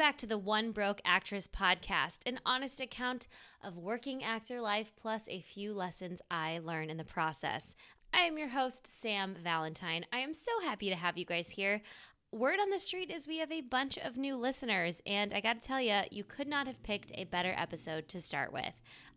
back to the One Broke Actress podcast, an honest account of working actor life plus a few lessons I learn in the process. I am your host, Sam Valentine. I am so happy to have you guys here. Word on the street is we have a bunch of new listeners, and I gotta tell you, you could not have picked a better episode to start with.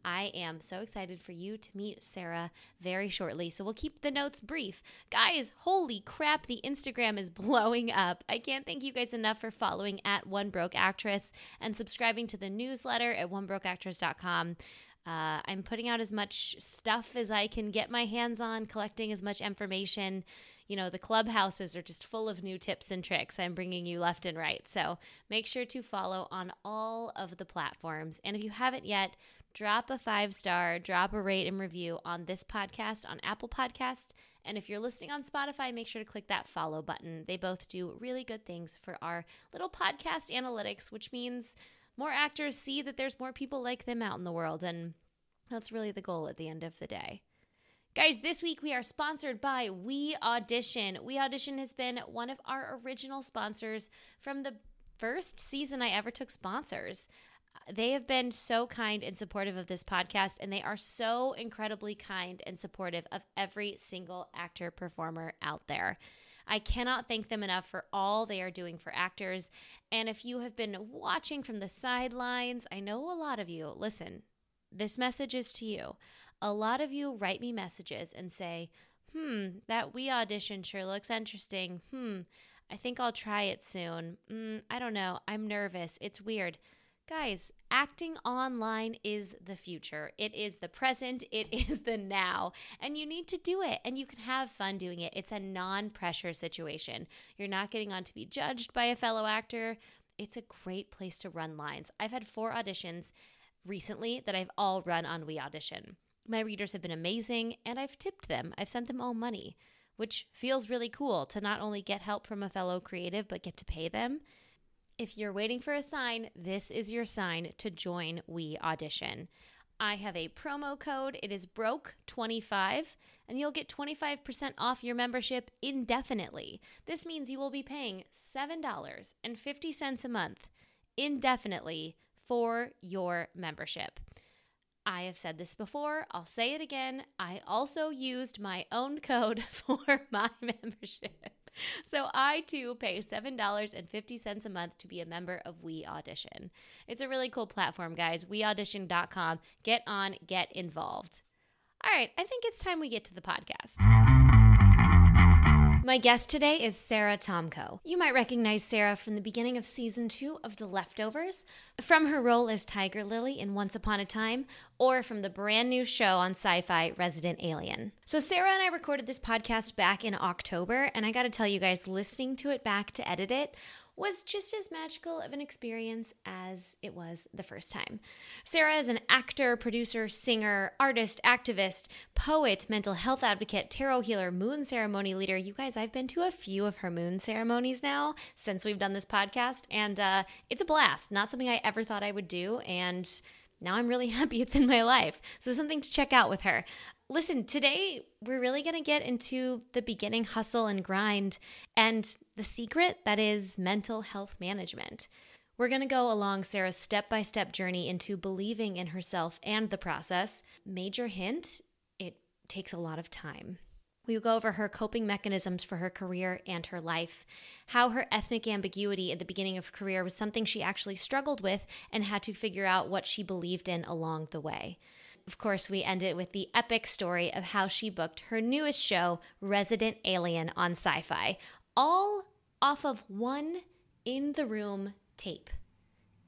I am so excited for you to meet Sarah very shortly. So we'll keep the notes brief. Guys, holy crap, the Instagram is blowing up. I can't thank you guys enough for following at One Broke Actress and subscribing to the newsletter at onebrokeactress.com. Uh, I'm putting out as much stuff as I can get my hands on, collecting as much information. You know, the clubhouses are just full of new tips and tricks I'm bringing you left and right. So make sure to follow on all of the platforms. And if you haven't yet, drop a five star, drop a rate and review on this podcast on Apple Podcasts. And if you're listening on Spotify, make sure to click that follow button. They both do really good things for our little podcast analytics, which means more actors see that there's more people like them out in the world. And that's really the goal at the end of the day. Guys, this week we are sponsored by We Audition. We Audition has been one of our original sponsors from the first season I ever took sponsors. They have been so kind and supportive of this podcast, and they are so incredibly kind and supportive of every single actor performer out there. I cannot thank them enough for all they are doing for actors. And if you have been watching from the sidelines, I know a lot of you, listen, this message is to you. A lot of you write me messages and say, hmm, that we audition sure looks interesting. Hmm, I think I'll try it soon. Mm, I don't know. I'm nervous. It's weird. Guys, acting online is the future. It is the present. It is the now. And you need to do it. And you can have fun doing it. It's a non pressure situation. You're not getting on to be judged by a fellow actor. It's a great place to run lines. I've had four auditions recently that I've all run on We Audition. My readers have been amazing, and I've tipped them. I've sent them all money, which feels really cool to not only get help from a fellow creative, but get to pay them. If you're waiting for a sign, this is your sign to join We Audition. I have a promo code. It is broke25 and you'll get 25% off your membership indefinitely. This means you will be paying $7.50 a month indefinitely for your membership. I have said this before, I'll say it again. I also used my own code for my membership. So I too pay $7.50 a month to be a member of We Audition. It's a really cool platform, guys. WeAudition.com. Get on, get involved. All right, I think it's time we get to the podcast. My guest today is Sarah Tomko. You might recognize Sarah from the beginning of season two of The Leftovers, from her role as Tiger Lily in Once Upon a Time, or from the brand new show on Syfy Resident Alien. So, Sarah and I recorded this podcast back in October, and I gotta tell you guys, listening to it back to edit it was just as magical of an experience as it was the first time. Sarah is an actor, producer, singer, artist, activist, poet, mental health advocate, tarot healer, moon ceremony leader. You guys, I've been to a few of her moon ceremonies now since we've done this podcast, and uh, it's a blast. Not something I ever thought I would do, and now I'm really happy it's in my life. So, something to check out with her. Listen, today we're really going to get into the beginning hustle and grind and the secret that is mental health management. We're going to go along Sarah's step by step journey into believing in herself and the process. Major hint it takes a lot of time. We will go over her coping mechanisms for her career and her life, how her ethnic ambiguity at the beginning of her career was something she actually struggled with and had to figure out what she believed in along the way. Of course, we end it with the epic story of how she booked her newest show, Resident Alien, on Syfy, all off of one in the room tape.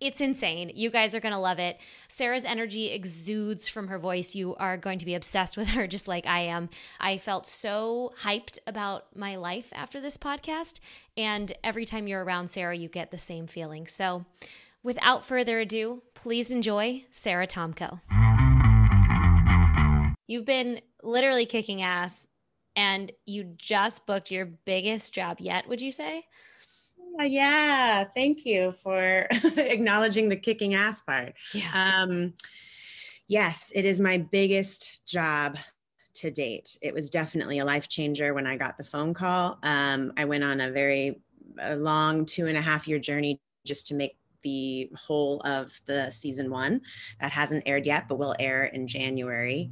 It's insane. You guys are going to love it. Sarah's energy exudes from her voice. You are going to be obsessed with her, just like I am. I felt so hyped about my life after this podcast. And every time you're around Sarah, you get the same feeling. So, without further ado, please enjoy Sarah Tomko. You've been literally kicking ass and you just booked your biggest job yet, would you say? Yeah, thank you for acknowledging the kicking ass part. Yeah. Um, yes, it is my biggest job to date. It was definitely a life changer when I got the phone call. Um, I went on a very a long two and a half year journey just to make the whole of the season one that hasn't aired yet, but will air in January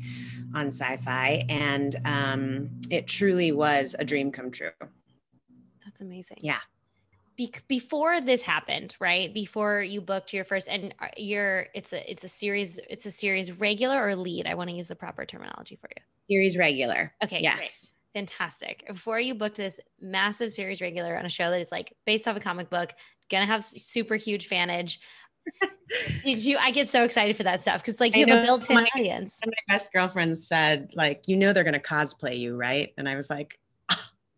on Syfy. And um, it truly was a dream come true. That's amazing. Yeah. Be- before this happened, right? Before you booked your first, and uh, your it's a it's a series it's a series regular or lead. I want to use the proper terminology for you. Series regular. Okay. Yes. Great fantastic. Before you booked this massive series regular on a show that is like based off a comic book, gonna have super huge fanage. Did you? I get so excited for that stuff because like you have a built-in my, audience. my best girlfriend said, like, you know, they're gonna cosplay you, right? And I was like,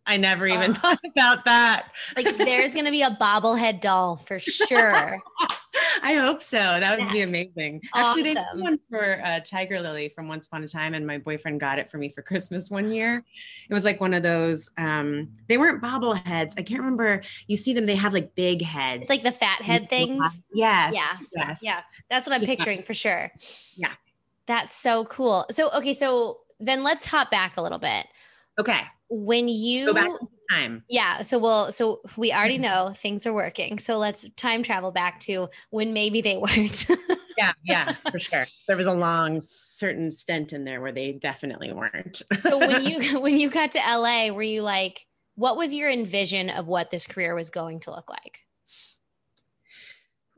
I never even thought about that. Like, there's gonna be a bobblehead doll for sure. I hope so. That would be amazing. Actually, they Awesome. did one for uh, Tiger Lily from Once Upon a Time, and my boyfriend got it for me for Christmas one year. It was like one of those. Um, they weren't bobbleheads. I can't remember. You see them; they have like big heads. It's like the fat head things. Yes. Yeah. Yes. Yeah, that's what I'm Yeah. picturing for sure. Yeah. That's so cool. So okay, so then let's hop back a little bit. Okay. When you Go back in time. Yeah. So we'll, so we already Mhm. know things are working. So let's time travel back to when maybe they weren't. Yeah. Yeah. For sure. There was a long certain stint in there where they definitely weren't. so when you, when you got to LA, were you like, what was your envision of what this career was going to look like?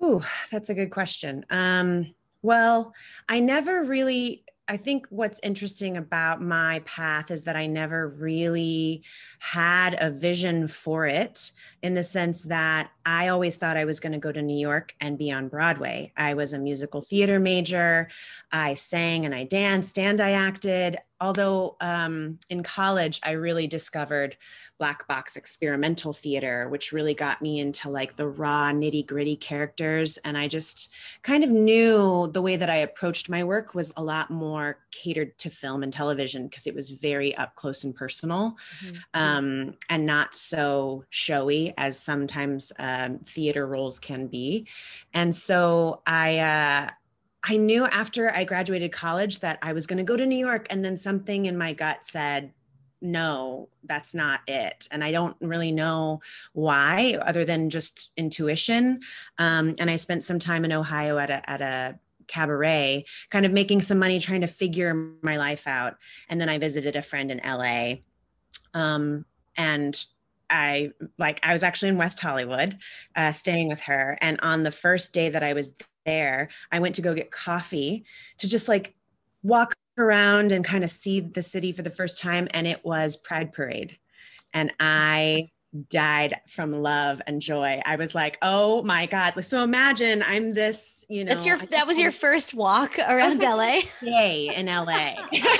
Ooh, that's a good question. Um, well, I never really, I think what's interesting about my path is that I never really had a vision for it in the sense that I always thought I was going to go to New York and be on Broadway. I was a musical theater major. I sang and I danced and I acted. Although um, in college, I really discovered black box experimental theater, which really got me into like the raw, nitty gritty characters. And I just kind of knew the way that I approached my work was a lot more catered to film and television because it was very up close and personal um, and not so showy as sometimes um, theater roles can be. And so I, uh, I knew after I graduated college that I was going to go to New York, and then something in my gut said, no, that's not it. And I don't really know why, other than just intuition. Um, and I spent some time in Ohio at a, at a cabaret, kind of making some money, trying to figure my life out. And then I visited a friend in LA. Um, and I like I was actually in West Hollywood, uh, staying with her. And on the first day that I was there, I went to go get coffee to just like walk around and kind of see the city for the first time. And it was Pride Parade, and I died from love and joy. I was like, oh my god! So imagine I'm this, you know, That's your, that was your first walk around LA. day in LA,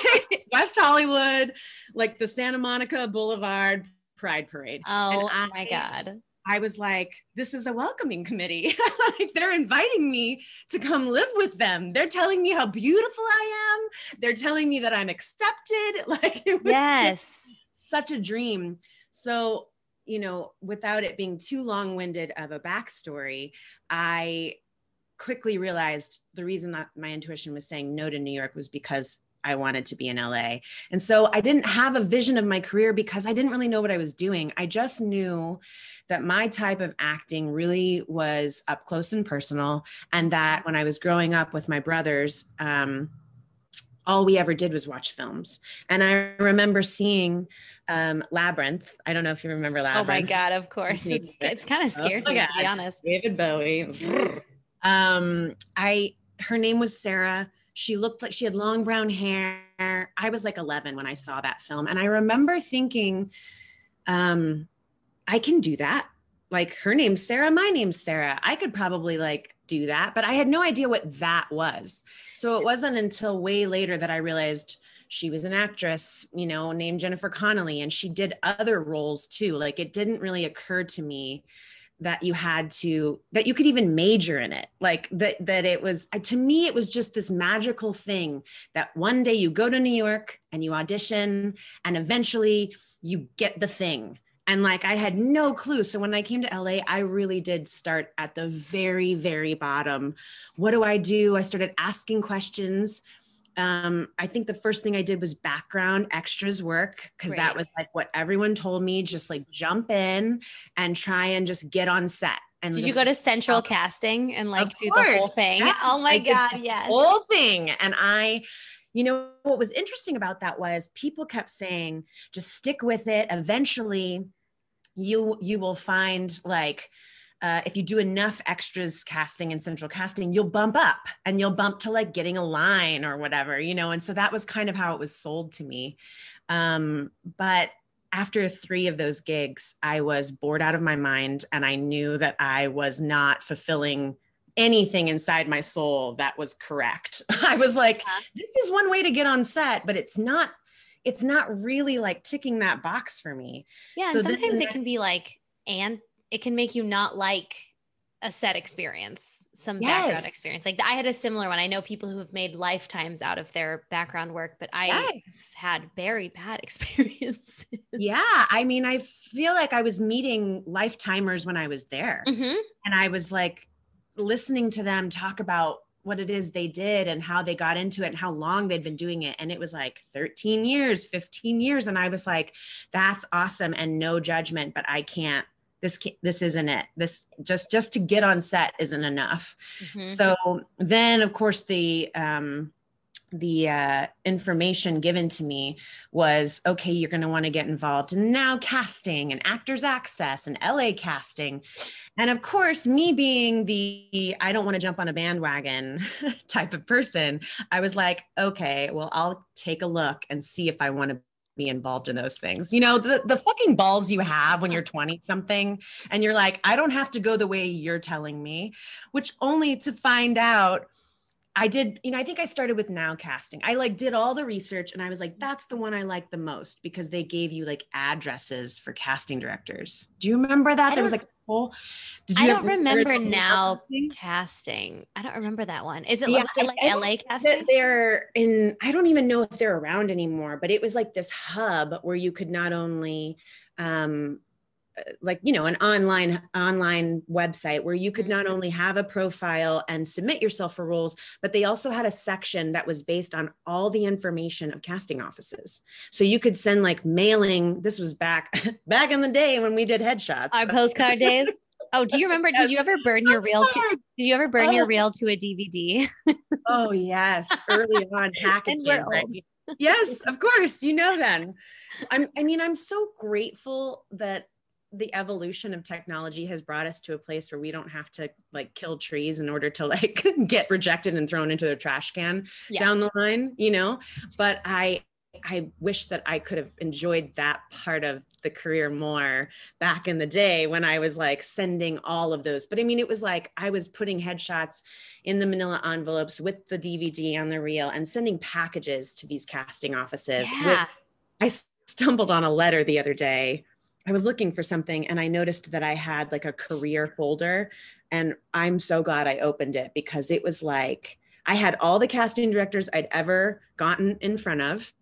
West Hollywood, like the Santa Monica Boulevard Pride Parade. Oh And my God. I was like, this is a welcoming committee. like they're inviting me to come live with them. They're telling me how beautiful I am. They're telling me that I'm accepted. Like it was Yes. such a dream. So, you know, without it being too long winded of a backstory, I quickly realized the reason that my intuition was saying no to New York was because I wanted to be in LA. And so I didn't have a vision of my career because I didn't really know what I was doing. I just knew that my type of acting really was up close and personal. And that when I was growing up with my brothers, um, all we ever did was watch films. And I remember seeing um, Labyrinth. I don't know if you remember Labyrinth. Oh my God. Of course. It's, it's kind of scared Oh me, to be honest. David Bowie. um, I her name was Sarah. She looked like she had long brown hair. I was like 11 when I saw that film, and I remember thinking, um, I can do that. Like her name's Sarah, my name's Sarah. I could probably like do that, but I had no idea what that was. So it wasn't until way later that I realized she was an actress, you know, named Jennifer Connelly, and she did other roles too. Like it didn't really occur to me that you had to that you could even major in it like that that it was to me it was just this magical thing that one day you go to new york and you audition and eventually you get the thing and like i had no clue so when i came to la i really did start at the very very bottom what do i do i started asking questions um, I think the first thing I did was background extras work because that was like what everyone told me just like jump in and try and just get on set And did you go to central casting and like do course, the whole thing? yes, oh my I God, the yes. whole thing. And I, you know, what was interesting about that was people kept saying, just stick with it. Eventually, you you will find like uh, if you do enough extras casting and central casting, you'll bump up and you'll bump to like getting a line or whatever, you know. And so that was kind of how it was sold to me. Um, but after three of those gigs, I was bored out of my mind and I knew that I was not fulfilling anything inside my soul that was correct. I was like, Uh-huh. this is one way to get on set, but it's not it's not really like ticking that box for me. Yeah, So and sometimes it can be like, and it can make you not like a set experience, some background experience. Like I had a similar one. I know people who have made lifetimes out of their background work, but I Yes. had very bad experiences. Yeah, I mean, I feel like I was meeting lifetimers when I was there. Mhm. and I was like listening to them talk about what it is they did and how they got into it and how long they'd been doing it. And it was like 13 years 15 years. And I was like that's awesome and no judgment but I can't this can't, this isn't it. This just just to get on set isn't enough. Mhm. so then of course the um the uh, information given to me was okay you're going to want to get involved in now casting and actors access and la casting. And of course me being the i don't want to jump on a bandwagon type of person i was like okay well i'll take a look and see if i want to be involved in those things. You know the, the fucking balls you have when you're 20 something and you're like i don't have to go the way you're telling me which only to find out I did, you know, I think I started with now casting. I like did all the research and I was like, that's the one I like the most because they gave you like addresses for casting directors. Do you remember that? I there was like a whole, did you I don't remember now casting? I don't remember that one. Is it, Yeah, was it like I- I LA casting? they're in i don't even know if they're around anymore but it was like this hub where you could not only um like you know an online online website where you could not mm-hmm. only have a profile and submit yourself for roles but they also had a section that was based on all the information of casting offices so you could send like mailing this was back back in the day when we did headshots Our postcard days. Oh, do you remember? Did you ever burn your reel to? Did you ever burn your Oh. reel to a DVD? Oh yes, early on packaging. right? Yes, of course. You know then. I'm I mean, I'm so grateful that the evolution of technology has brought us to a place where we don't have to like kill trees in order to like get rejected and thrown into the trash can Yes. down the line, you know. But I I wish that I could have enjoyed that part of the career more back in the day when I was like sending all of those. But I mean, it was like I was putting headshots in the manila envelopes with the DVD on the reel and sending packages to these casting offices. with- yeah. I stumbled on a letter the other day. I was looking for something and I noticed that I had like a career folder. And I'm so glad I opened it because it was like I had all the casting directors I'd ever gotten in front of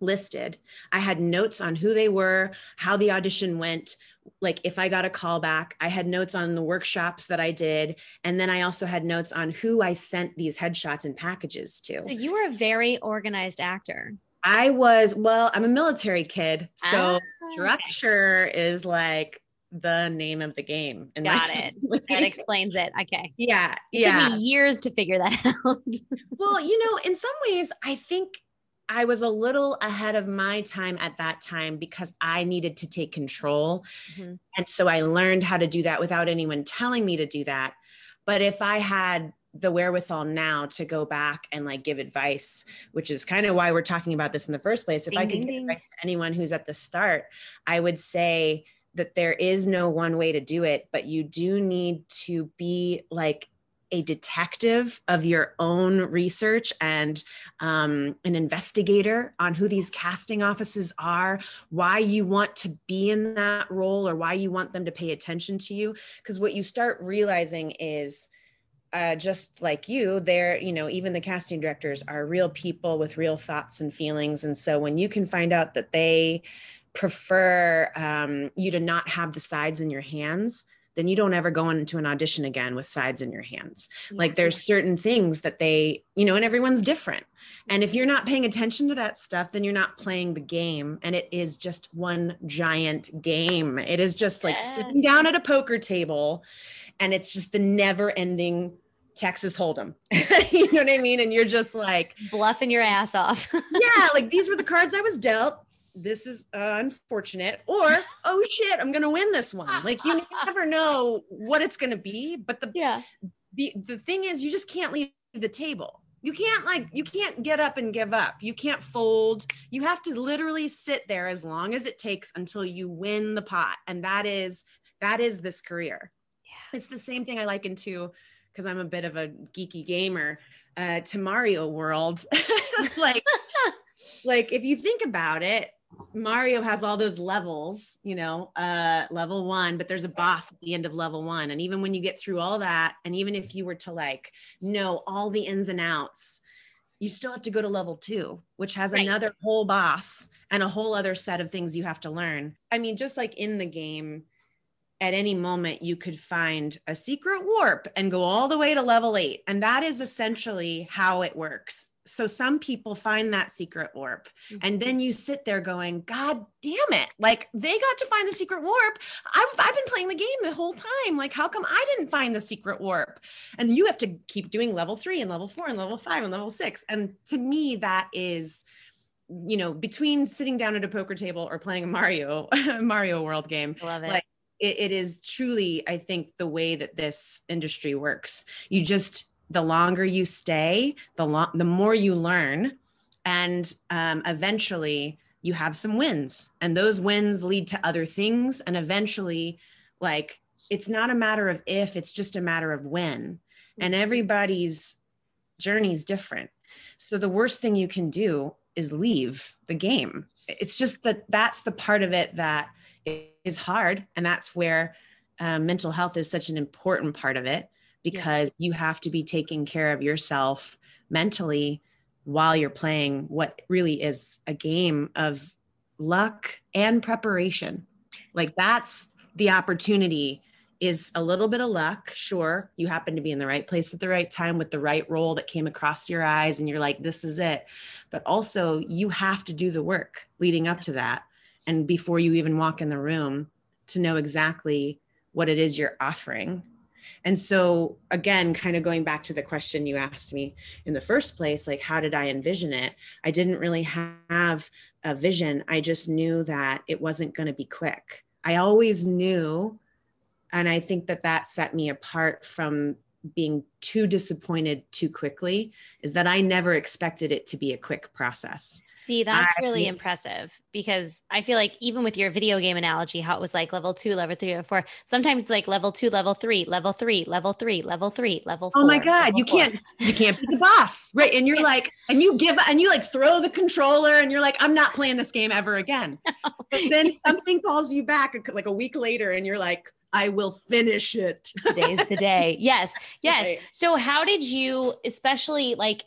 listed. I had notes on who they were, how the audition went, like if I got a call back. I had notes on the workshops that I did. And then I also had notes on who I sent these headshots and packages to. So you were a very organized actor. I was, well, I'm a military kid. So Ah, structure is like the name of the game. in Got it. That explains it. Okay. yeah. It Yeah. took me years to figure that out. Well, you know, in some ways, I think I was a little ahead of my time at that time because I needed to take control. Mhm. And so I learned how to do that without anyone telling me to do that. But if I had the wherewithal now to go back and like give advice, which is kind of why we're talking about this in the first place, if I could ding, give ding. advice to anyone who's at the start, I would say that there is no one way to do it, but you do need to be like a detective of your own research and um, an investigator on who these casting offices are, why you want to be in that role or why you want them to pay attention to you. Because what you start realizing is, uh, just like you, they're, you know, even the casting directors are real people with real thoughts and feelings. And so when you can find out that they prefer um, you to not have the sides in your hands, then you don't ever go into an audition again with sides in your hands. Yeah. Like there's certain things that they, you know, and everyone's different. And if you're not paying attention to that stuff, then you're not playing the game. And it is just one giant game. It is just like yeah. sitting down at a poker table and it's just the never ending Texas Hold'em. you know what I mean? And you're just like bluffing your ass off. yeah, like these were the cards I was dealt. This is uh, unfortunate. Or oh shit i'm gonna win this one. Like you never know what it's gonna be but the yeah. the the thing is you just can't leave the table. You can't like you can't get up and give up. You can't fold. You have to literally sit there as long as it takes until you win the pot. And that is that is this career. Yeah. it's the same thing i liken into because i'm a bit of a geeky gamer uh to mario world like like if you think about it Mario has all those levels, you know, uh, level one, but there's a boss at the end of level one. And even when you get through all that, and even if you were to like know all the ins and outs, you still have to go to level two, which has right. another whole boss and a whole other set of things you have to learn. I mean, just like in the game, at any moment you could find a secret warp and go all the way to level eight. And that is essentially how it works. So some people find that secret warp, mm-hmm. and then you sit there going, God damn it. Like they got to find the secret warp. I've, I've been playing the game the whole time. Like, how come I didn't find the secret warp? And you have to keep doing level three and level four and level five and level six. And to me, that is you know between sitting down at a poker table or playing a mario mario world game love it like it, it is truly, I think, the way that this industry works. You just, the longer you stay, the long, the more you learn, and um, eventually you have some wins, and those wins lead to other things, and eventually, like it's not a matter of if, it's just a matter of when, and mm-hmm. everybody's journey is different. So the worst thing you can do is leave the game. It's just that that's the part of it that is hard. And that's where um, mental health is such an important part of it because yeah. you have to be taking care of yourself mentally while you're playing what really is a game of luck and preparation. Like that's the opportunity is a little bit of luck. Sure, you happen to be in the right place at the right time with the right role that came across your eyes, and you're like, this is it. But also, you have to do the work leading up to that and before you even walk in the room to know exactly what it is you're offering. And so, again, kind of going back to the question you asked me in the first place, like, how did I envision it? I didn't really have a vision. I just knew that it wasn't going to be quick. I always knew, and I think that that set me apart from being too disappointed too quickly is that I never expected it to be a quick process. See, that's I, really impressive because I feel like even with your video game analogy, how it was like level two, level three, or four, sometimes like level two, level three, level three, level three, level three, level four. Oh my God. You can can't, you can't be the boss. Right. And you're like, and you give, and you like throw the controller and you're like, I'm not playing this game ever again. No. But then something calls you back like a week later and you're like, I will finish it. Today's the day. Yes. Yes. Right. So, how did you, especially like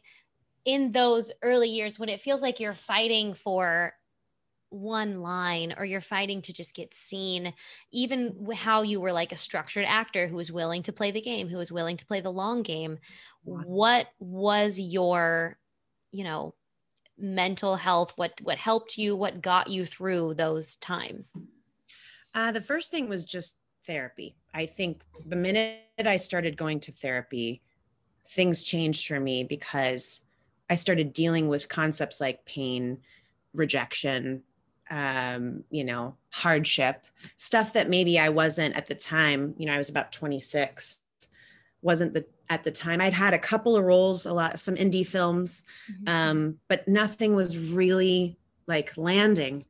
in those early years when it feels like you're fighting for one line or you're fighting to just get seen, even how you were like a structured actor who was willing to play the game, who was willing to play the long game, what was your, you know, mental health what what helped you what got you through those times uh, the first thing was just therapy. I think the minute I started going to therapy, things changed for me because I started dealing with concepts like pain, rejection, um, you know, hardship, stuff that maybe I wasn't at the time. You know, I was about 26, wasn't the at the time. I'd had a couple of roles, a lot, some indie films, mm-hmm. um, but nothing was really like landing.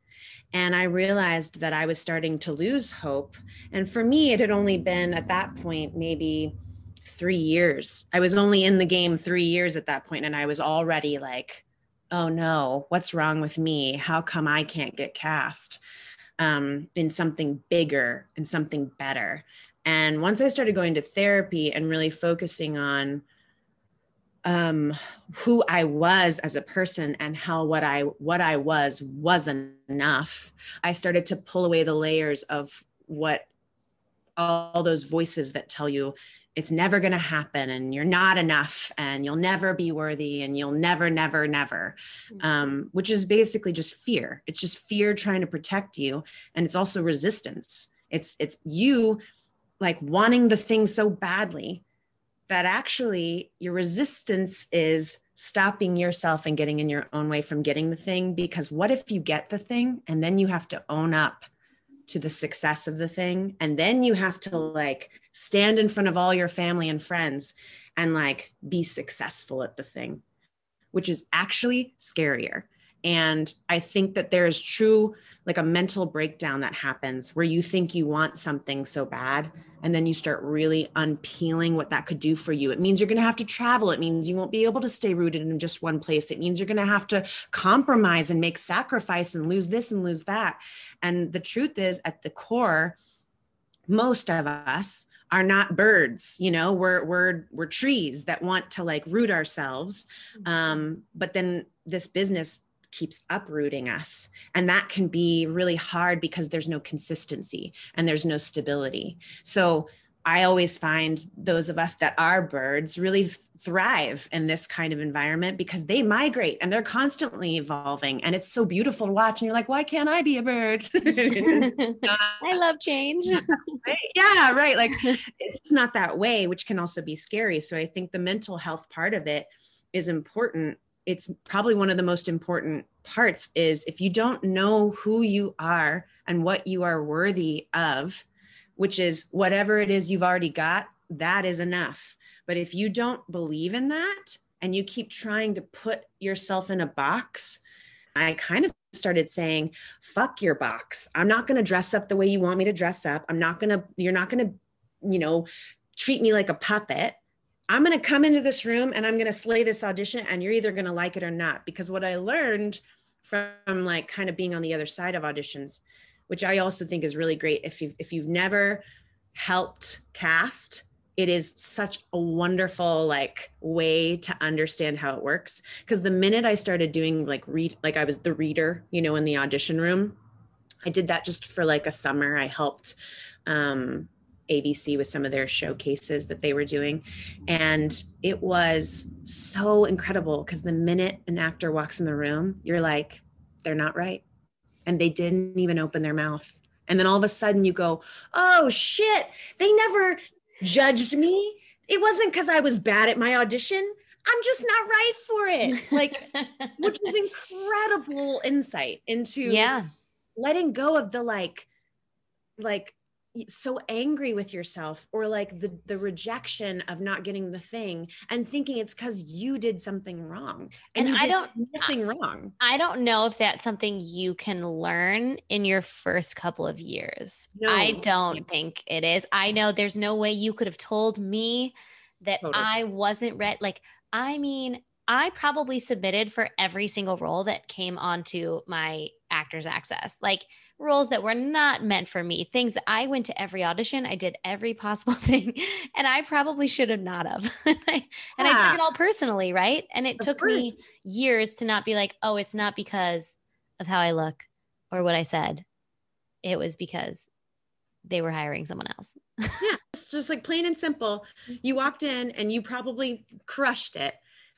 And I realized that I was starting to lose hope. And for me, it had only been at that point, maybe three years. I was only in the game three years at that point, and I was already like, oh no, what's wrong with me? How come I can't get cast um, in something bigger and something better? And once I started going to therapy and really focusing on um, who I was as a person and how what I what I was wasn't enough. I started to pull away the layers of what all those voices that tell you it's never going to happen and you're not enough and you'll never be worthy and you'll never never never mm-hmm. um, which is basically just fear it's just fear trying to protect you and it's also resistance it's it's you like wanting the thing so badly that actually your resistance is stopping yourself and getting in your own way from getting the thing because what if you get the thing and then you have to own up to the success of the thing? And then you have to like stand in front of all your family and friends and like be successful at the thing which is actually scarier and i think that there is true like a mental breakdown that happens where you think you want something so bad and then you start really unpeeling what that could do for you. It means you're going to have to travel. It means you won't be able to stay rooted in just one place. It means you're going to have to compromise and make sacrifice and lose this and lose that. And the truth is at the core most of us are not birds you know? We're we're we're trees that want to like root ourselves. Mm-hmm. um but then this business keeps uprooting us. And that can be really hard because there's no consistency and there's no stability. So I always find those of us that are birds really thrive in this kind of environment because they migrate and they're constantly evolving. And it's so beautiful to watch. And you're like, why can't I be a bird? I love change. yeah, right. Like it's just not that way, which can also be scary. So I think the mental health part of it is important it's probably one of the most important parts is if you don't know who you are and what you are worthy of which is whatever it is you've already got that is enough. But if you don't believe in that and you keep trying to put yourself in a box i kind of started saying fuck your box. I'm not going to dress up the way you want me to dress up. I'm not going to you're not going to you know treat me like a puppet I'm going to come into this room and I'm going to slay this audition and you're either going to like it or not. Because what I learned from like kind of being on the other side of auditions, which I also think is really great if you've if you've never helped cast, it is such a wonderful like way to understand how it works. Because the minute I started doing like read like I was the reader, you know, in the audition room, I did that just for like a summer. I helped um ABC with some of their showcases that they were doing. And it was so incredible because the minute an actor walks in the room, you're like, they're not right. And they didn't even open their mouth. And then all of a sudden you go, oh shit, they never judged me. It wasn't because I was bad at my audition. I'm just not right for it. Like, which is incredible insight into yeah. letting go of the like, like so angry with yourself or like the the rejection of not getting the thing and thinking it's because you did something wrong and, and i don't uh, nothing wrong i don't know if that's something you can learn in your first couple of years no. i don't think it is i know there's no way you could have told me that totally. i wasn't ready like i mean I probably submitted for every single role that came onto my actors access. Like roles that were not meant for me, things that I went to every audition, I did every possible thing, and I probably should have not have. and, I, and I took it all personally, right? And it of took course. me years to not be like, oh, it's not because of how I look or what I said. It was because they were hiring someone else. yeah, it's just like plain and simple. You walked in and you probably crushed it,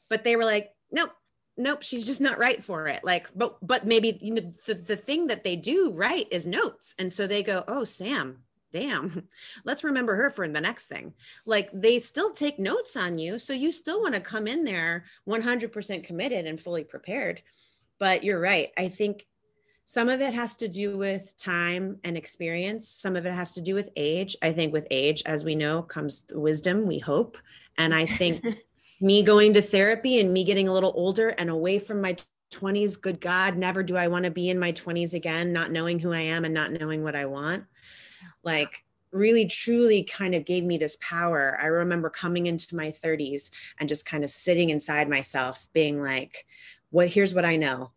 but they were like, nope, nope she's just not right for it. Like but but maybe you know the, the thing that they do right is notes. And so they go oh sam damn let's remember her for the next thing. Like they still take notes on you so you still want to come in there 100% committed and fully prepared. But you're right. I think some of it has to do with time and experience. Some of it has to do with age. I think with age as we know comes wisdom we hope. And i think me going to therapy and me getting a little older and away from my 20s good god never do i want to be in my 20s again not knowing who i am and not knowing what i want. Like really truly kind of gave me this power. I remember coming into my 30s and just kind of sitting inside myself being like what well, here's what i know.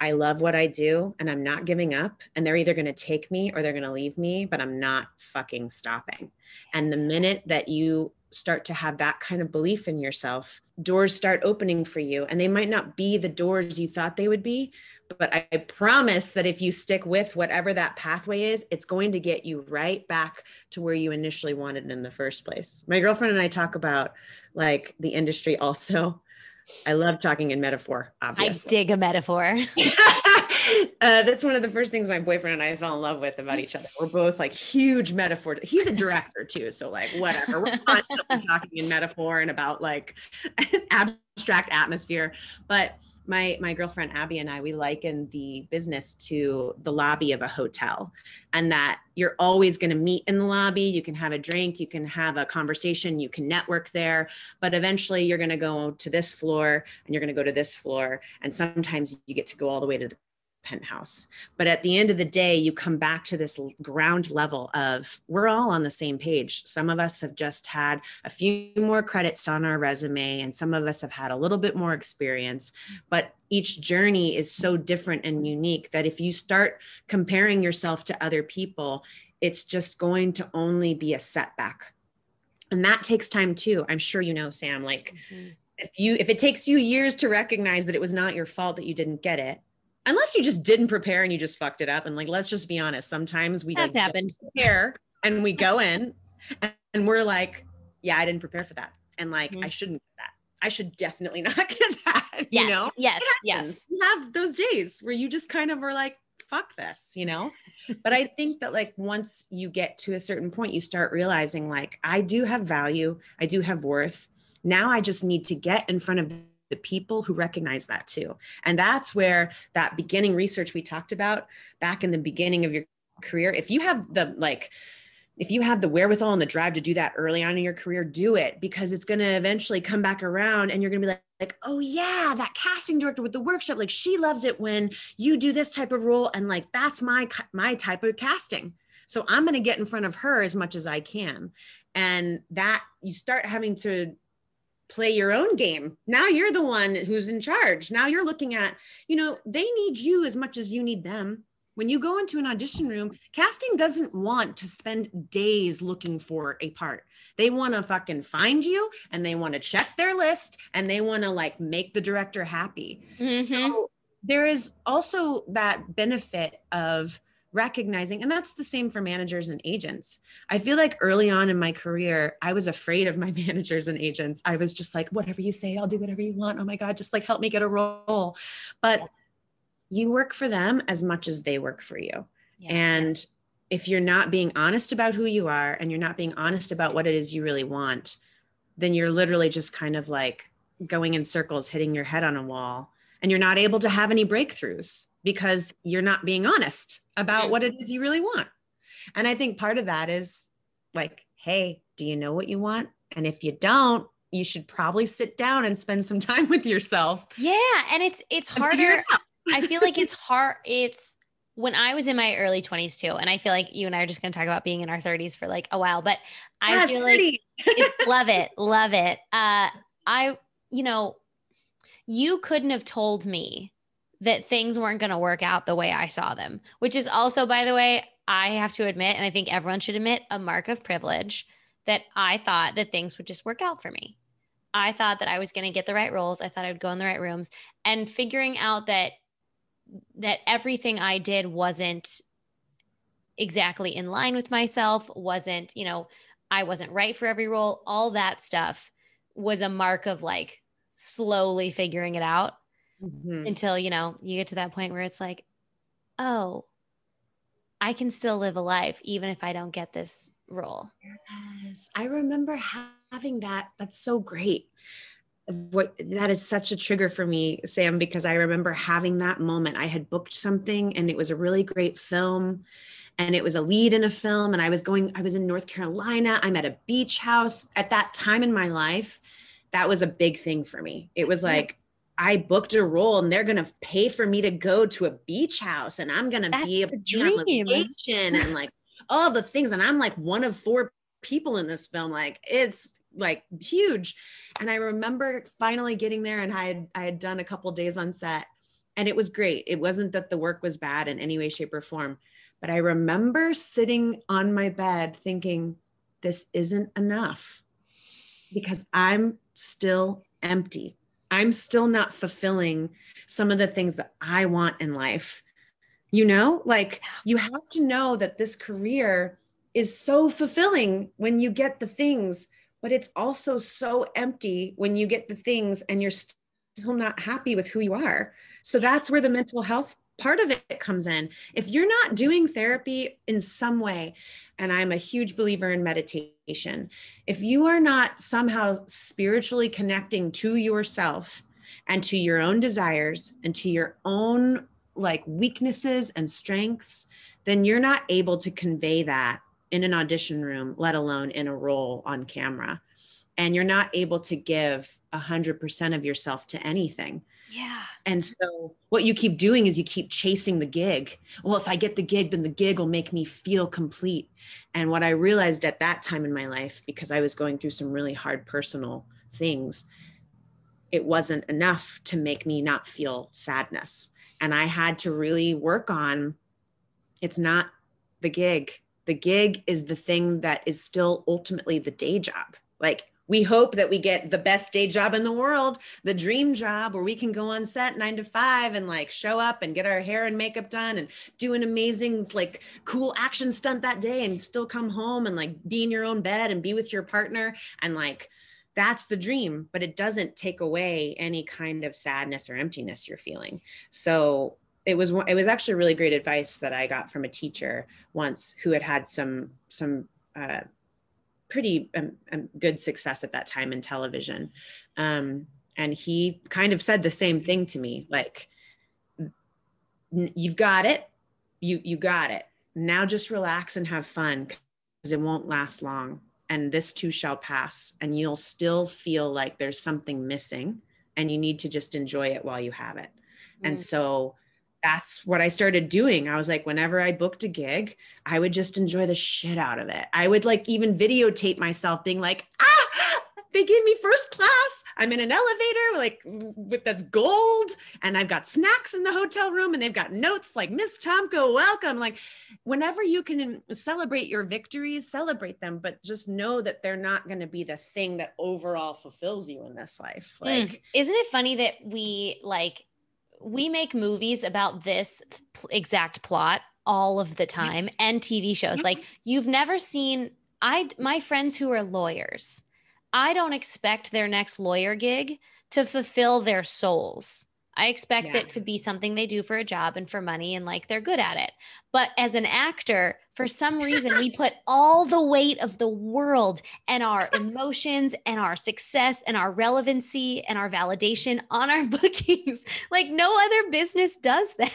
I love what i do and i'm not giving up and they're either going to take me or they're going to leave me but i'm not fucking stopping. And the minute that you start to have that kind of belief in yourself, doors start opening for you. And they might not be the doors you thought they would be, but I promise that if you stick with whatever that pathway is, it's going to get you right back to where you initially wanted in the first place. My girlfriend and I talk about like the industry also. I love talking in metaphor, obviously. I dig a metaphor. uh, that's one of the first things my boyfriend and I fell in love with about each other. We're both like huge metaphor. He's a director too, so like whatever. We're constantly talking in metaphor and about like abstract atmosphere. But my my girlfriend Abby and I we liken the business to the lobby of a hotel and that you're always going to meet in the lobby you can have a drink you can have a conversation you can network there but eventually you're going to go to this floor and you're going to go to this floor and sometimes you get to go all the way to the penthouse. But at the end of the day, you come back to this ground level of we're all on the same page. Some of us have just had a few more credits on our resume, and some of us have had a little bit more experience. But each journey is so different and unique that if you start comparing yourself to other people, it's just going to only be a setback. And that takes time too. I'm sure you know, Sam, like, mm-hmm if you if it takes you years to recognize that it was not your fault that you didn't get it unless you just didn't prepare and you just fucked it up. And like, let's just be honest. Sometimes we that's like, happened here and we go in and we're like, yeah, I didn't prepare for that. And like, mm-hmm. I shouldn't get that. I should definitely not get that. Yes, you know? Yes. Yes. You have those days where you just kind of are like, fuck this, you know? but I think that like once you get to a certain point, you start realizing like, I do have value. I do have worth. Now I just need to get in front of the people who recognize that too. And that's where that beginning research we talked about back in the beginning of your career, if you have the like, if you have the wherewithal and the drive to do that early on in your career, do it because it's going to eventually come back around and you're going to be like, like, oh yeah, that casting director with the workshop, like she loves it when you do this type of role. And like, that's my, my type of casting. So I'm going to get in front of her as much as I can. And that you start having to play your own game. Now you're the one who's in charge. Now you're looking at, you know, they need you as much as you need them. When you go into an audition room, casting doesn't want to spend days looking for a part. They want to fucking find you and they want to check their list and they want to like make the director happy. Mm-hmm. So there is also that benefit of recognizing and that's the same for managers and agents. I feel like early on in my career i was afraid of my managers and agents. I was just like whatever you say i'll do whatever you want. Oh my god just like help me get a role. But you work for them as much as they work for you. Yeah. and if you're not being honest about who you are and you're not being honest about what it is you really want then you're literally just kind of like going in circles hitting your head on a wall and you're not able to have any breakthroughs because you're not being honest about what it is you really want. And I think part of that is like, hey, do you know what you want? And if you don't, you should probably sit down and spend some time with yourself. Yeah, and it's it's harder. I feel like it's hard it's when I was in my early 20s too, and I feel like you and I are just going to talk about being in our 30s for like a while, but I yes, feel 30. like it's, love it, love it. Uh, I, you know, you couldn't have told me that things weren't going to work out the way I saw them, which is also, by the way, I have to admit, and I think everyone should admit, a mark of privilege that I thought that things would just work out for me. I thought that I was going to get the right roles. I thought I would go in the right rooms and figuring out that that everything I did wasn't exactly in line with myself, wasn't, you know, I wasn't right for every role, all that stuff was a mark of like slowly figuring it out mm-hmm. until, you know, you get to that point where it's like, oh, I can still live a life even if I don't get this role. Yes. I remember having that. That's so great. What that is such a trigger for me, Sam, because I remember having that moment. I had booked something and it was a really great film and it was a lead in a film and I was going I was in North Carolina. I'm at a beach house at that time in my life. That was a big thing for me. It was like I booked a role and they're going to pay for me to go to a beach house and I'm going to be to on vacation and like all the things. And I'm like one of four people in this film. Like it's like huge. And I remember finally getting there and I had, I had done a couple days on set and it was great. It wasn't that the work was bad in any way, shape or form, but I remember sitting on my bed thinking, this isn't enough because I'm still empty. I'm still not fulfilling some of the things that I want in life. You know, like you have to know that this career is so fulfilling when you get the things, but it's also so empty when you get the things and you're still not happy with who you are. So that's where the mental health part of it comes in. If you're not doing therapy in some way, and I'm a huge believer in meditation, if you are not somehow spiritually connecting to yourself and to your own desires and to your own like weaknesses and strengths, then you're not able to convey that in an audition room, let alone in a role on camera. And you're not able to give 100% of yourself to anything. Yeah. And so what you keep doing is you keep chasing the gig. Well, if I get the gig, then the gig will make me feel complete. And what I realized at that time in my life, because I was going through some really hard personal things, it wasn't enough to make me not feel sadness. And I had to really work on it's not the gig. The gig is the thing that is still ultimately the day job. Like we hope that we get the best day job in the world, the dream job where we can go on set nine to five and like show up and get our hair and makeup done and do an amazing, like cool action stunt that day and still come home and like be in your own bed and be with your partner. And like, that's the dream, but it doesn't take away any kind of sadness or emptiness you're feeling. So it was it was actually really great advice that I got from a teacher once who had had some some uh, pretty um, um, good success at that time in television. Um, and he kind of said the same thing to me, like, you've got it, you, you got it. Now just relax and have fun because it won't last long. And this too shall pass. And you'll still feel like there's something missing and you need to just enjoy it while you have it. Mm. And so that's what I started doing. I was like, whenever I booked a gig, I would just enjoy the shit out of it. I would like even videotape myself being like, ah, they gave me first class. I'm in an elevator, like with that's gold, and I've got snacks in the hotel room, and they've got notes like Miss Tomko, welcome. Like, whenever you can celebrate your victories, celebrate them, but just know that they're not going to be the thing that overall fulfills you in this life. Hmm. Like, mm. isn't it funny that we like we make movies about this exact plot all of the time yes. and TV shows. Yes. Like mm-hmm. you've never seen I my friends who are lawyers. I don't expect their next lawyer gig to fulfill their souls. I expect yeah. it to be something they do for a job and for money and like they're good at it. But as an actor, for some reason, we put all the weight of the world and our emotions and our success and our relevancy and our validation on our bookings. like no other business does that.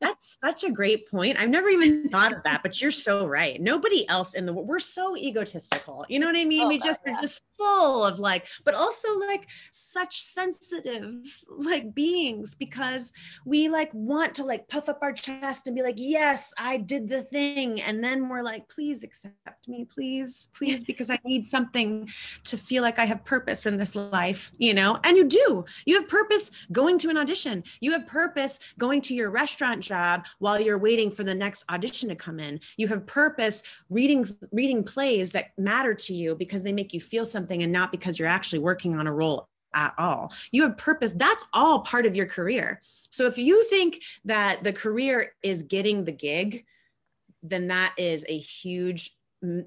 That's such a great point. I've never even thought of that, but you're so right. Nobody else in the world, we're so egotistical. You know what I mean? Oh, we just yeah. are just full of like, but also like such sensitive like beings because we like want to like puff up our chest and be like, yes, I did the thing and then we're like please accept me please please because i need something to feel like i have purpose in this life you know and you do you have purpose going to an audition you have purpose going to your restaurant job while you're waiting for the next audition to come in you have purpose reading reading plays that matter to you because they make you feel something and not because you're actually working on a role at all. You have purpose. That's all part of your career. So if you think that the career is getting the gig, then that is a huge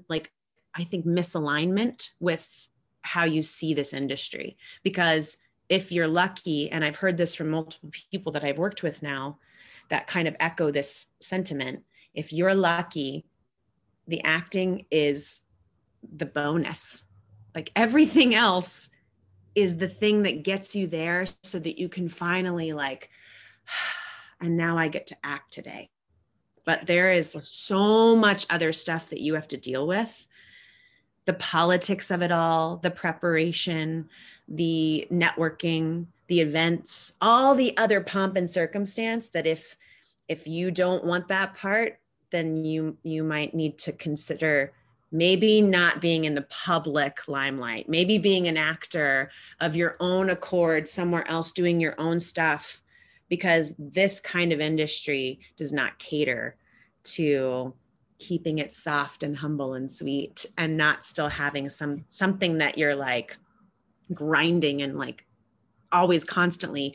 like i think misalignment with how you see this industry. Because if you're lucky and i've heard this from multiple people that i've worked with now that kind of echo this sentiment if you're lucky the acting is the bonus. Like everything else is the thing that gets you there so that you can finally like and now i get to act today but there is so much other stuff that you have to deal with. The politics of it all, the preparation, the networking, the events, all the other pomp and circumstance that if if you don't want that part, then you you might need to consider maybe not being in the public limelight, maybe being an actor of your own accord somewhere else doing your own stuff because this kind of industry does not cater to keeping it soft and humble and sweet and not still having some something that you're like grinding and like always constantly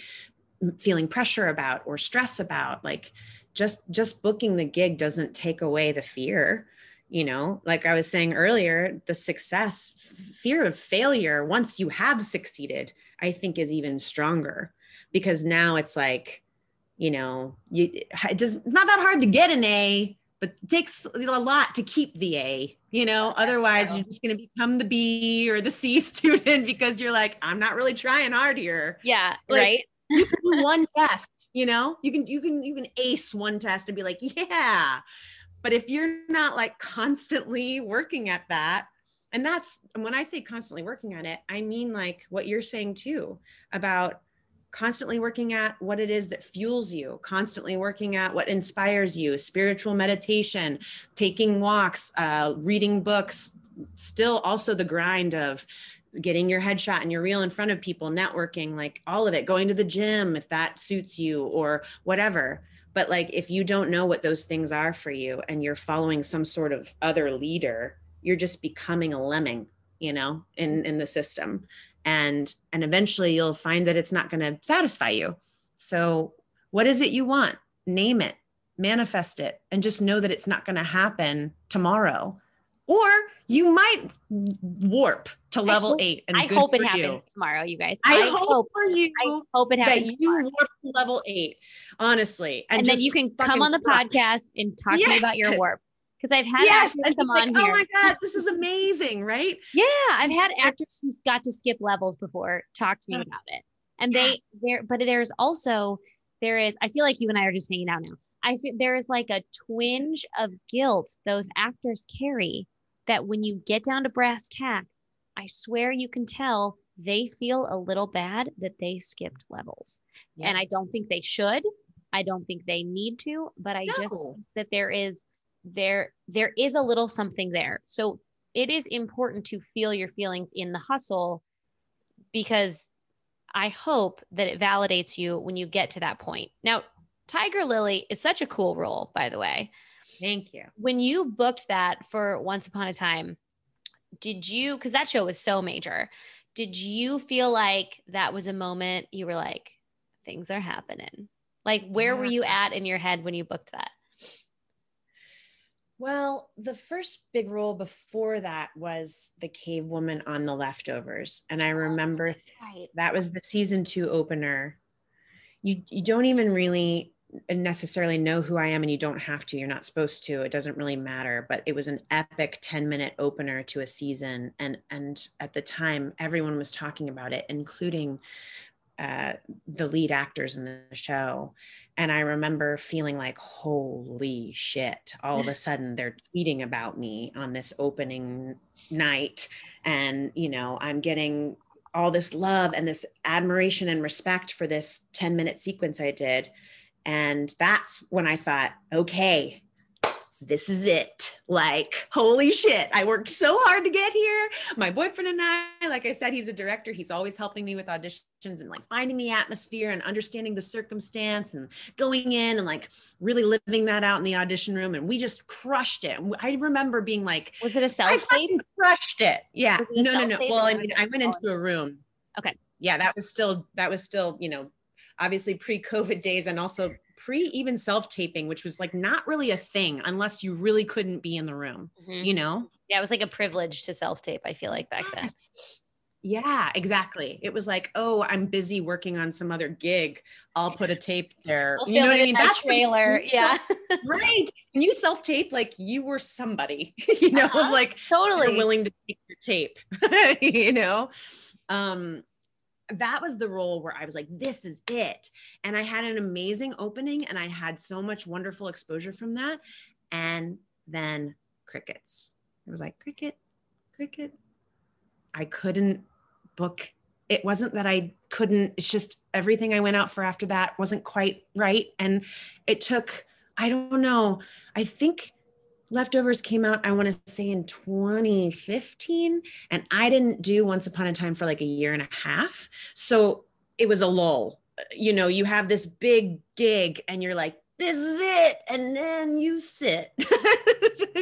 feeling pressure about or stress about. Like just just booking the gig doesn't take away the fear you know? Like i was saying earlier the success fear of failure once you have succeeded i think is even stronger because now it's like you know you it does it's not that hard to get an a but it takes a lot to keep the a you know? That's otherwise true. you're just going to become the b or the c student because you're like i'm not really trying hard here. Yeah like, right? you can do one test you know? You can you can you can ace one test and be like yeah. But if you're not like constantly working at that, and that's when I say constantly working on it, I mean like what you're saying too about constantly working at what it is that fuels you, constantly working at what inspires you, spiritual meditation, taking walks, uh, reading books, still also the grind of getting your headshot and your reel in front of people, networking, like all of it, going to the gym if that suits you or whatever. But like if you don't know what those things are for you and you're following some sort of other leader you're just becoming a lemming you know in in the system and and eventually you'll find that it's not going to satisfy you so what is it you want name it manifest it and just know that it's not going to happen tomorrow or you might warp to level hope, eight. And I hope it happens you. tomorrow, you guys. I, I hope, hope, for you. I hope it happens. That you tomorrow. warp to level eight, honestly, and, and then you can come on the podcast and talk yes. to me about your warp. Because I've had yes, actors come like, on oh here. Oh my god, this is amazing, right? Yeah, I've had actors who's got to skip levels before talk to me about it, and yeah. they there. But there's also there is. I feel like you and I are just hanging out now. I feel there is like a twinge of guilt those actors carry that when you get down to brass tacks, I swear you can tell they feel a little bad that they skipped levels. Yeah. And I don't think they should. I don't think they need to, but I no. just think that there is there there is a little something there. So it is important to feel your feelings in the hustle because I hope that it validates you when you get to that point. Now, Tiger Lily is such a cool role, by the way. Thank you. When you booked that for Once Upon a Time, did you, because that show was so major, did you feel like that was a moment you were like, things are happening? Like, where yeah. were you at in your head when you booked that? Well, the first big role before that was the cave woman on the leftovers. And I oh, remember right. that was the season two opener. You, you don't even really necessarily know who I am and you don't have to. You're not supposed to. It doesn't really matter. But it was an epic 10 minute opener to a season. And and at the time, everyone was talking about it, including uh, the lead actors in the show. And I remember feeling like, holy shit, all of a sudden they're tweeting about me on this opening night. And, you know, I'm getting all this love and this admiration and respect for this 10 minute sequence I did and that's when I thought, okay, this is it. Like, holy shit, I worked so hard to get here. My boyfriend and I, like I said, he's a director. He's always helping me with auditions and like finding the atmosphere and understanding the circumstance and going in and like really living that out in the audition room. And we just crushed it. I remember being like, was it a self tape? Crushed it. Yeah. It no, no, no. Well, I mean, I went into a room. Okay. Yeah, that was still, that was still, you know, obviously pre-COVID days and also pre even self-taping, which was like not really a thing unless you really couldn't be in the room, mm-hmm. you know? Yeah, it was like a privilege to self-tape, I feel like back yes. then. Yeah, exactly. It was like, oh, I'm busy working on some other gig. I'll put a tape there. We'll you know what I mean? That's trailer. Yeah. right. When you self tape, like you were somebody, you know, uh-huh. like totally willing to take your tape, you know? Um, that was the role where I was like, this is it. And I had an amazing opening and I had so much wonderful exposure from that. And then crickets. It was like, cricket, cricket. I couldn't book. It wasn't that I couldn't, it's just everything I went out for after that wasn't quite right. And it took, I don't know, I think leftovers came out i want to say in 2015 and i didn't do once upon a time for like a year and a half so it was a lull uh, you know you have this big gig and you're like this is it and then you sit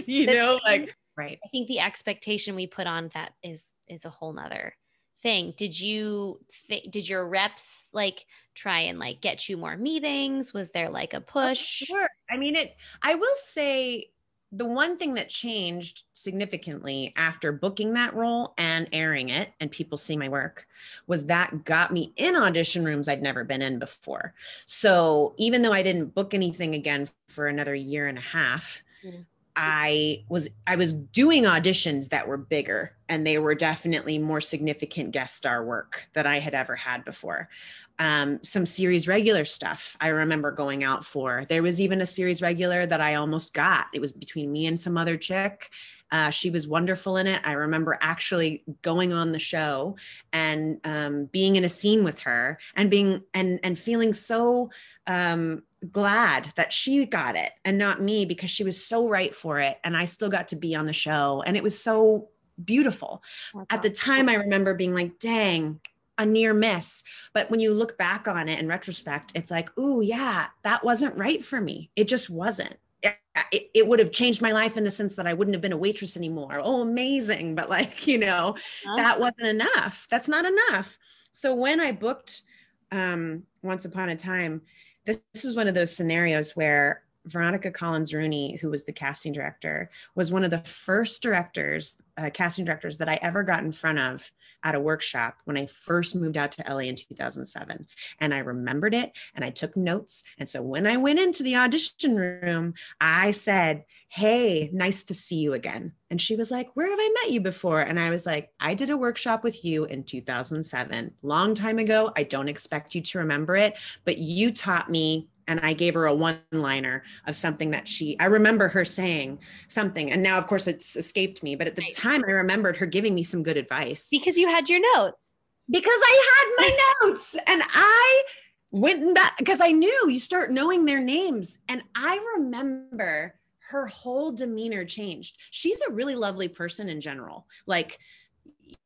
you know, like right. I think the expectation we put on that is is a whole nother thing. Did you th- did your reps like try and like get you more meetings? Was there like a oh, push? Sure. I mean it I will say the one thing that changed significantly after booking that role and airing it and people seeing my work was that got me in audition rooms I'd never been in before. So even though I didn't book anything again for another year and a half, mm. I was I was doing auditions that were bigger and they were definitely more significant guest star work that I had ever had before. Um, some series regular stuff I remember going out for. There was even a series regular that I almost got. It was between me and some other chick. Uh, she was wonderful in it. I remember actually going on the show and um, being in a scene with her and being and and feeling so um, glad that she got it and not me because she was so right for it and I still got to be on the show and it was so beautiful. That's At the time I remember being like, "Dang, a near miss." But when you look back on it in retrospect, it's like, "Ooh, yeah, that wasn't right for me. It just wasn't." It, it, would have changed my life in the sense that I wouldn't have been a waitress anymore. Oh, amazing. But like, you know, that wasn't enough. That's not enough. So when I booked um, Once Upon a Time, this, this was one of those scenarios where Veronica Collins Rooney, who was the casting director, was one of the first directors, uh, casting directors that I ever got in front of at a workshop when I first moved out to LA in 2007. And I remembered it and I took notes. And so when I went into the audition room, I said, Hey, nice to see you again. And she was like, Where have I met you before? And I was like, I did a workshop with you in 2007, long time ago. I don't expect you to remember it, but you taught me and I gave her a one liner of something that she, I remember her saying something. And now, of course, it's escaped me. But at the right. time, I remembered her giving me some good advice. Because you had your notes. Because I had my notes and I went back because I knew you start knowing their names. And I remember her whole demeanor changed. She's a really lovely person in general. Like,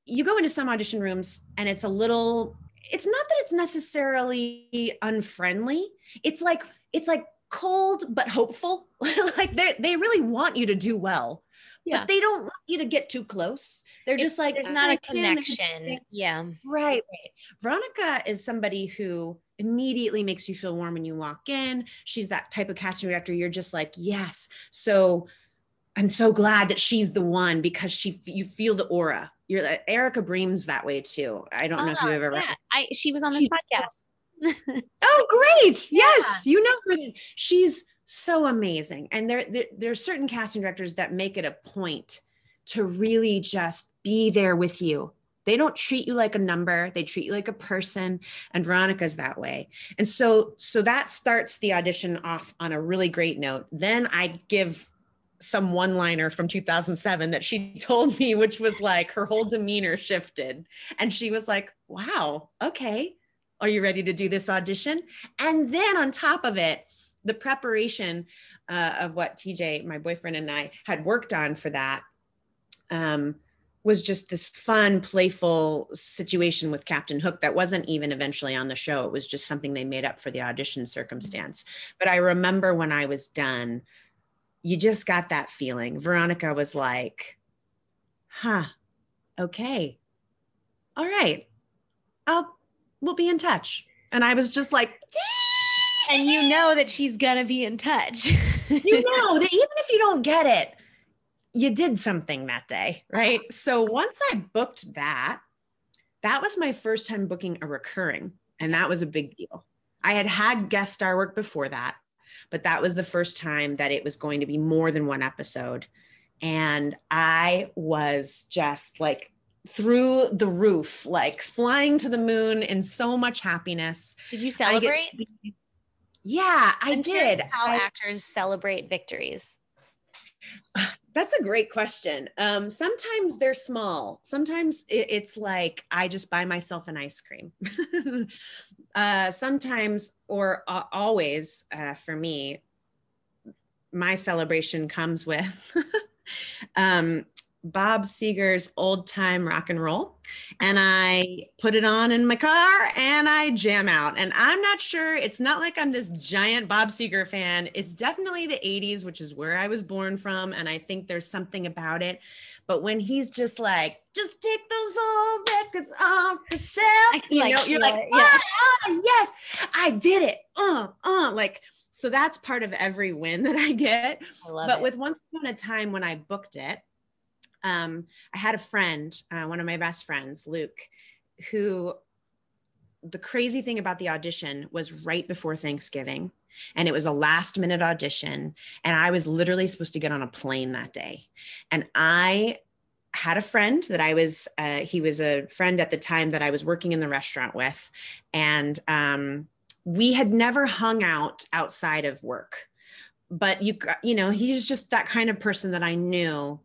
you go into some audition rooms and it's a little it's not that it's necessarily unfriendly. It's like it's like cold but hopeful. like they they really want you to do well. Yeah. But they don't want you to get too close. They're it's, just like there's not a connection. Yeah. Right, right. Veronica is somebody who immediately makes you feel warm when you walk in. She's that type of casting director. You're just like, yes. So I'm so glad that she's the one because she you feel the aura. You're like Erica Bream's that way too. I don't know if you've oh, ever. Yeah, I she was on this she's podcast. So, oh, great! Yes, yeah. you know her. She's so amazing, and there, there there are certain casting directors that make it a point to really just be there with you. They don't treat you like a number; they treat you like a person. And Veronica's that way. And so, so that starts the audition off on a really great note. Then I give some one liner from 2007 that she told me, which was like her whole demeanor shifted. And she was like, wow, okay. Are you ready to do this audition? And then on top of it, the preparation uh, of what TJ, my boyfriend, and I had worked on for that um, was just this fun, playful situation with Captain Hook that wasn't even eventually on the show. It was just something they made up for the audition circumstance. But I remember when I was done, you just got that feeling. Veronica was like, huh, okay, all right, I'll, we'll be in touch. And I was just like, and you know that she's gonna be in touch. you know that even if you don't get it, you did something that day, right? So once I booked that, that was my first time booking a recurring, and that was a big deal. I had had guest star work before that, but that was the first time that it was going to be more than one episode. And I was just like through the roof, like flying to the moon in so much happiness. Did you celebrate? I get, yeah, I did. How I, actors celebrate victories. That's a great question. Um, sometimes they're small. Sometimes it, it's like I just buy myself an ice cream. uh, sometimes, or uh, always, uh, for me, my celebration comes with um, Bob Seger's old time rock and roll. And I put it on in my car and I jam out. And I'm not sure, it's not like I'm this giant Bob Seger fan. It's definitely the 80s, which is where I was born from. And I think there's something about it. But when he's just like, just take those old records off the shelf, you know, you're like, yeah. oh, yes, I did it. Uh, uh, like, so that's part of every win that I get. I but it. with Once Upon a Time, when I booked it, um, I had a friend, uh, one of my best friends, Luke, who the crazy thing about the audition was right before Thanksgiving. And it was a last minute audition. And I was literally supposed to get on a plane that day. And I had a friend that I was, uh, he was a friend at the time that I was working in the restaurant with. And um, we had never hung out outside of work. But you, you know, he's just that kind of person that I knew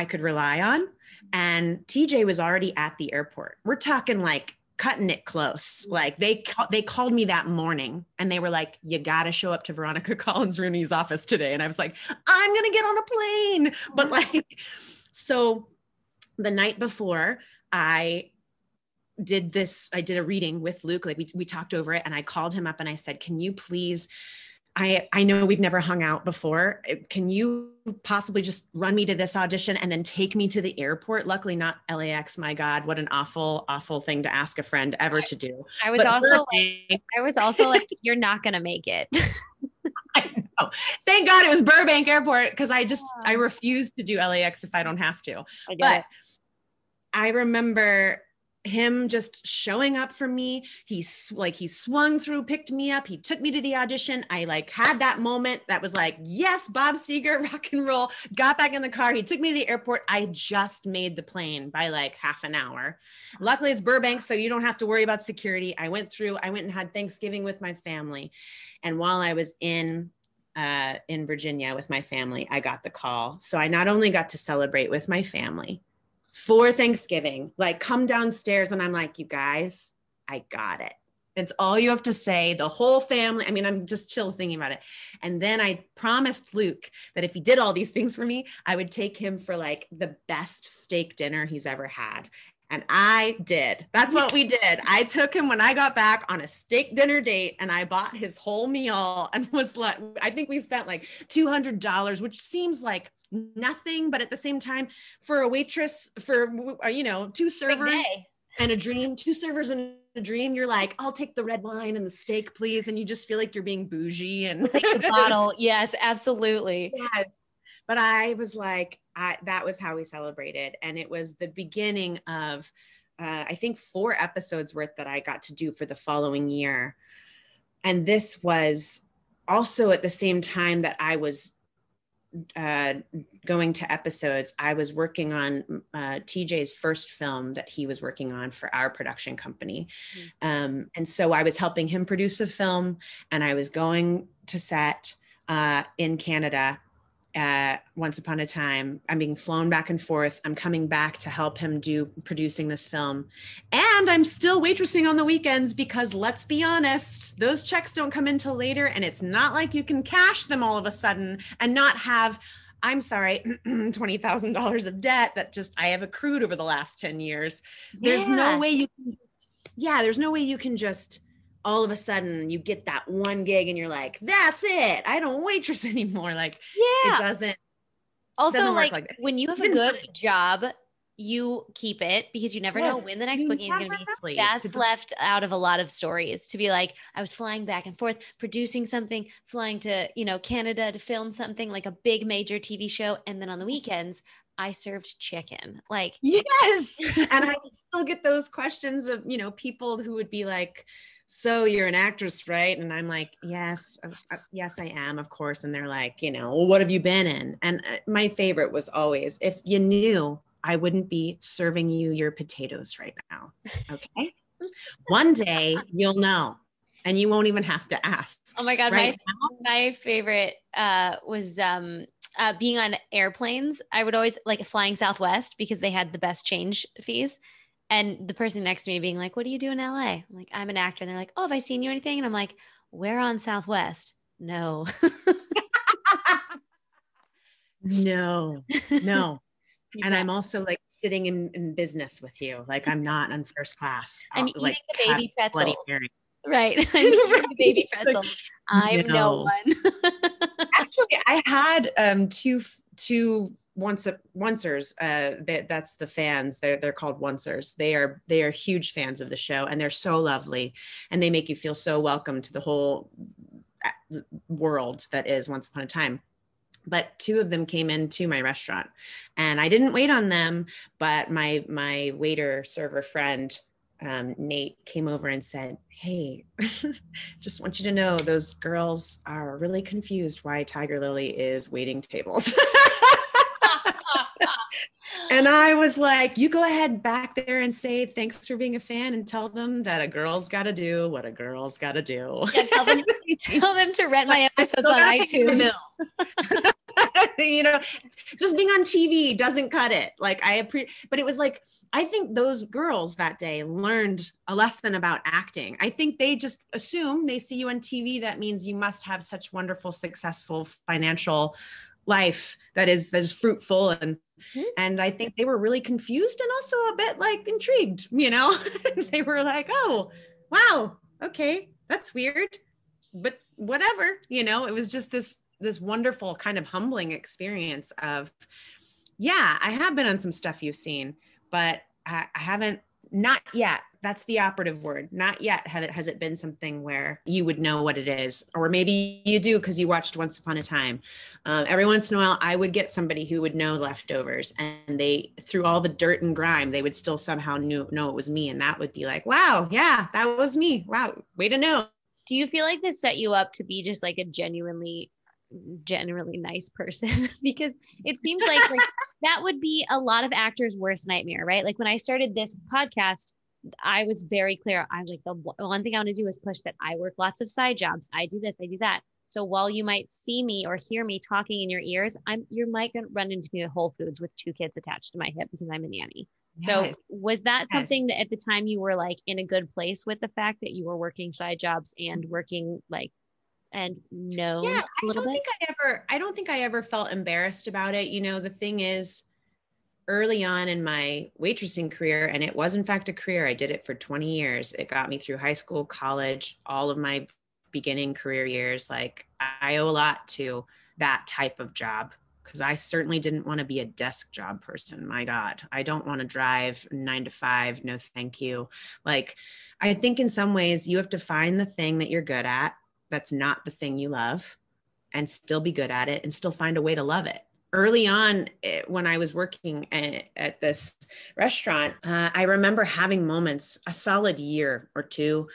I could rely on. And TJ was already at the airport. We're talking like cutting it close. Mm-hmm. Like they they called me that morning and they were like, "You got to show up to Veronica Collins Rooney's office today." And I was like, "I'm gonna get on a plane," mm-hmm. but like, so the night before, I did this. I did a reading with Luke. Like we we talked over it, and I called him up and I said, "Can you please?" I, I know we've never hung out before. Eh, can you possibly just run me to this audition and then take me to the airport? Luckily, not LAX. My God, what an awful, awful thing to ask a friend ever to do. I was but also like, I was also like, you're not going to make it. I know. Thank God it was Burbank Airport because I just, I refuse to do LAX if I don't have to. I but it. I remember him just showing up for me. He's like he swung through picked me up he took me to the audition. I like had that moment that was like yes bob seger rock and roll. Got back in the car he took me to the airport. I just made the plane by like half an hour. Luckily it's burbank so you don't have to worry about security. I went through i went and had thanksgiving with my family. And while i was in uh, in virginia with my family i got the call. So i not only got to celebrate with my family for Thanksgiving, like come downstairs. And I'm like, you guys, I got it. It's all you have to say, the whole family. I mean, I'm just chills thinking about it. And then I promised Luke that if he did all these things for me, I would take him for like the best steak dinner he's ever had. And I did. That's what we did. I took him when I got back on a steak dinner date and I bought his whole meal and was like, I think we spent like $200, which seems like nothing, but at the same time, for a waitress, for, uh, you know, two servers and a dream, two servers and a dream, you're like, I'll take the red wine and the steak, please. And you just feel like you're being bougie and take the bottle. Yes, absolutely. Yes. But I was like, I, that was how we celebrated. And it was the beginning of, uh, I think, four episodes worth that I got to do for the following year. And this was also at the same time that I was uh, going to episodes, I was working on uh, TJ's first film that he was working on for our production company. Mm-hmm. Um, and so I was helping him produce a film and I was going to set uh, in Canada uh, once upon a time. I'm being flown back and forth. I'm coming back to help him do producing this film. And i'm still waitressing on the weekends because let's be honest those checks don't come until later and it's not like you can cash them all of a sudden and not have i'm sorry $20000 of debt that just i have accrued over the last 10 years. Yeah. there's no way you can yeah there's no way you can just all of a sudden you get that one gig and you're like, that's it. I don't waitress anymore. Like, yeah, it doesn't. Also, doesn't like, like when you have a good job, you keep it because you never yes, know when the next booking is going to be. That's left out of a lot of stories to be like, I was flying back and forth, producing something, flying to, you know, Canada to film something like a big major TV show. And then on the weekends, I served chicken. Like, yes. and I still get those questions of, you know, people who would be like, so you're an actress right? And i'm like yes uh, yes i am of course. And they're like you know well, what have you been in? And uh, my favorite was always if you knew i wouldn't be serving you your potatoes right now. Okay? One day you'll know and you won't even have to ask oh my god right my, my favorite uh, was um uh, being on airplanes. I would always like flying southwest because they had the best change fees and the person next to me being like, What do you do in LA? I'm like, I'm an actor. And they're like, Oh, have I seen you anything? And I'm like, Where on Southwest? No. no, no. And. I'm also like sitting in, in business with you. Like I'm not on first class. I'm uh, like, eating the baby pretzels. Right. I'm eating the baby pretzels. I'm no, no one. Actually, I had um two two once oncers uh that that's the fans. They're they're called oncers. They are they are huge fans of the show and they're so lovely and they make you feel so welcome to the whole uh, world that is once upon a time. But two of them came into my restaurant and i didn't wait on them but my my waiter server friend um, nate came over and said hey just want you to know those girls are really confused why tiger lily is waiting tables and I was like, you go ahead back there and say thanks for being a fan and tell them that a girl's got to do what a girl's got to do. Yeah, tell them, tell them to rent my episodes on iTunes. you know, just being on TV doesn't cut it. Like I appreciate, but it was like, I think those girls that day learned a lesson about acting. I think they just assume they see you on TV. That means you must have such wonderful, successful financial life that is that is fruitful and mm-hmm. and i think they were really confused and also a bit like intrigued you know they were like oh wow okay that's weird but whatever you know it was just this this wonderful kind of humbling experience of yeah i have been on some stuff you've seen but I, I haven't not yet. That's the operative word. Not yet have it has it been something where you would know what it is or maybe you do because you watched once upon a time. Um, every once in a while i would get somebody who would know leftovers and they through all the dirt and grime they would still somehow knew, know it was me and that would be like wow yeah that was me. Wow way to know. Do you feel like this set you up to be just like a genuinely genuinely nice person because it seems like, like that would be a lot of actors worst nightmare right like when i started this podcast I was very clear. I was like, the one thing I want to do is push that I work lots of side jobs. I do this, I do that. So while you might see me or hear me talking in your ears, I'm you might run into me at Whole Foods with two kids attached to my hip because I'm a nanny. Yes. So was that yes. something that at the time you were like in a good place with the fact that you were working side jobs and working like and no yeah, I don't bit? think I ever I don't think I ever felt embarrassed about it. You know, the thing is early on in my waitressing career, and it was in fact a career. I did it for 20 years. It got me through high school, college, all of my beginning career years. Like I owe a lot to that type of job because I certainly didn't want to be a desk job person. My God, I don't want to drive nine to five. No, thank you. Like, I think in some ways you have to find the thing that you're good at that's not the thing you love and still be good at it and still find a way to love it early on eh, when I was working at, this restaurant, uh, I remember having moments, a solid year or two,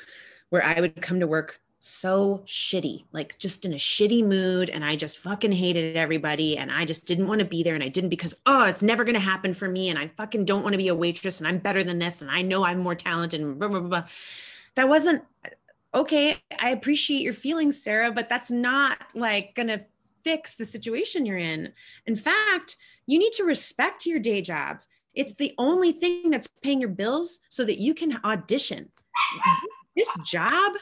where I would come to work so shitty, like just in a shitty mood. And I just fucking hated everybody. And I just didn't want to be there. And I didn't because, oh, it's never going to happen for me. And I fucking don't want to be a waitress. And I'm better than this. And I know I'm more talented. And blah, blah, blah. That wasn't okay. I appreciate your feelings, Sarah, but that's not like going to fix the situation you're in. In fact, you need to respect your day job. It's the only thing that's paying your bills so that you can audition. This job,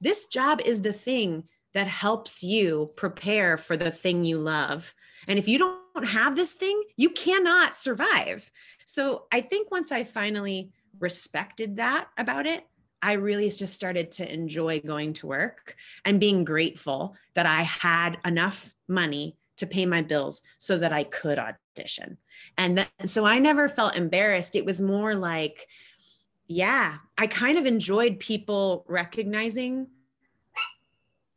this job is the thing that helps you prepare for the thing you love. And if you don't have this thing, you cannot survive. So I think once I finally respected that about it, I really just started to enjoy going to work and being grateful that I had enough money to pay my bills so that I could audition. And then, so I never felt embarrassed. It was more like, yeah, I kind of enjoyed people recognizing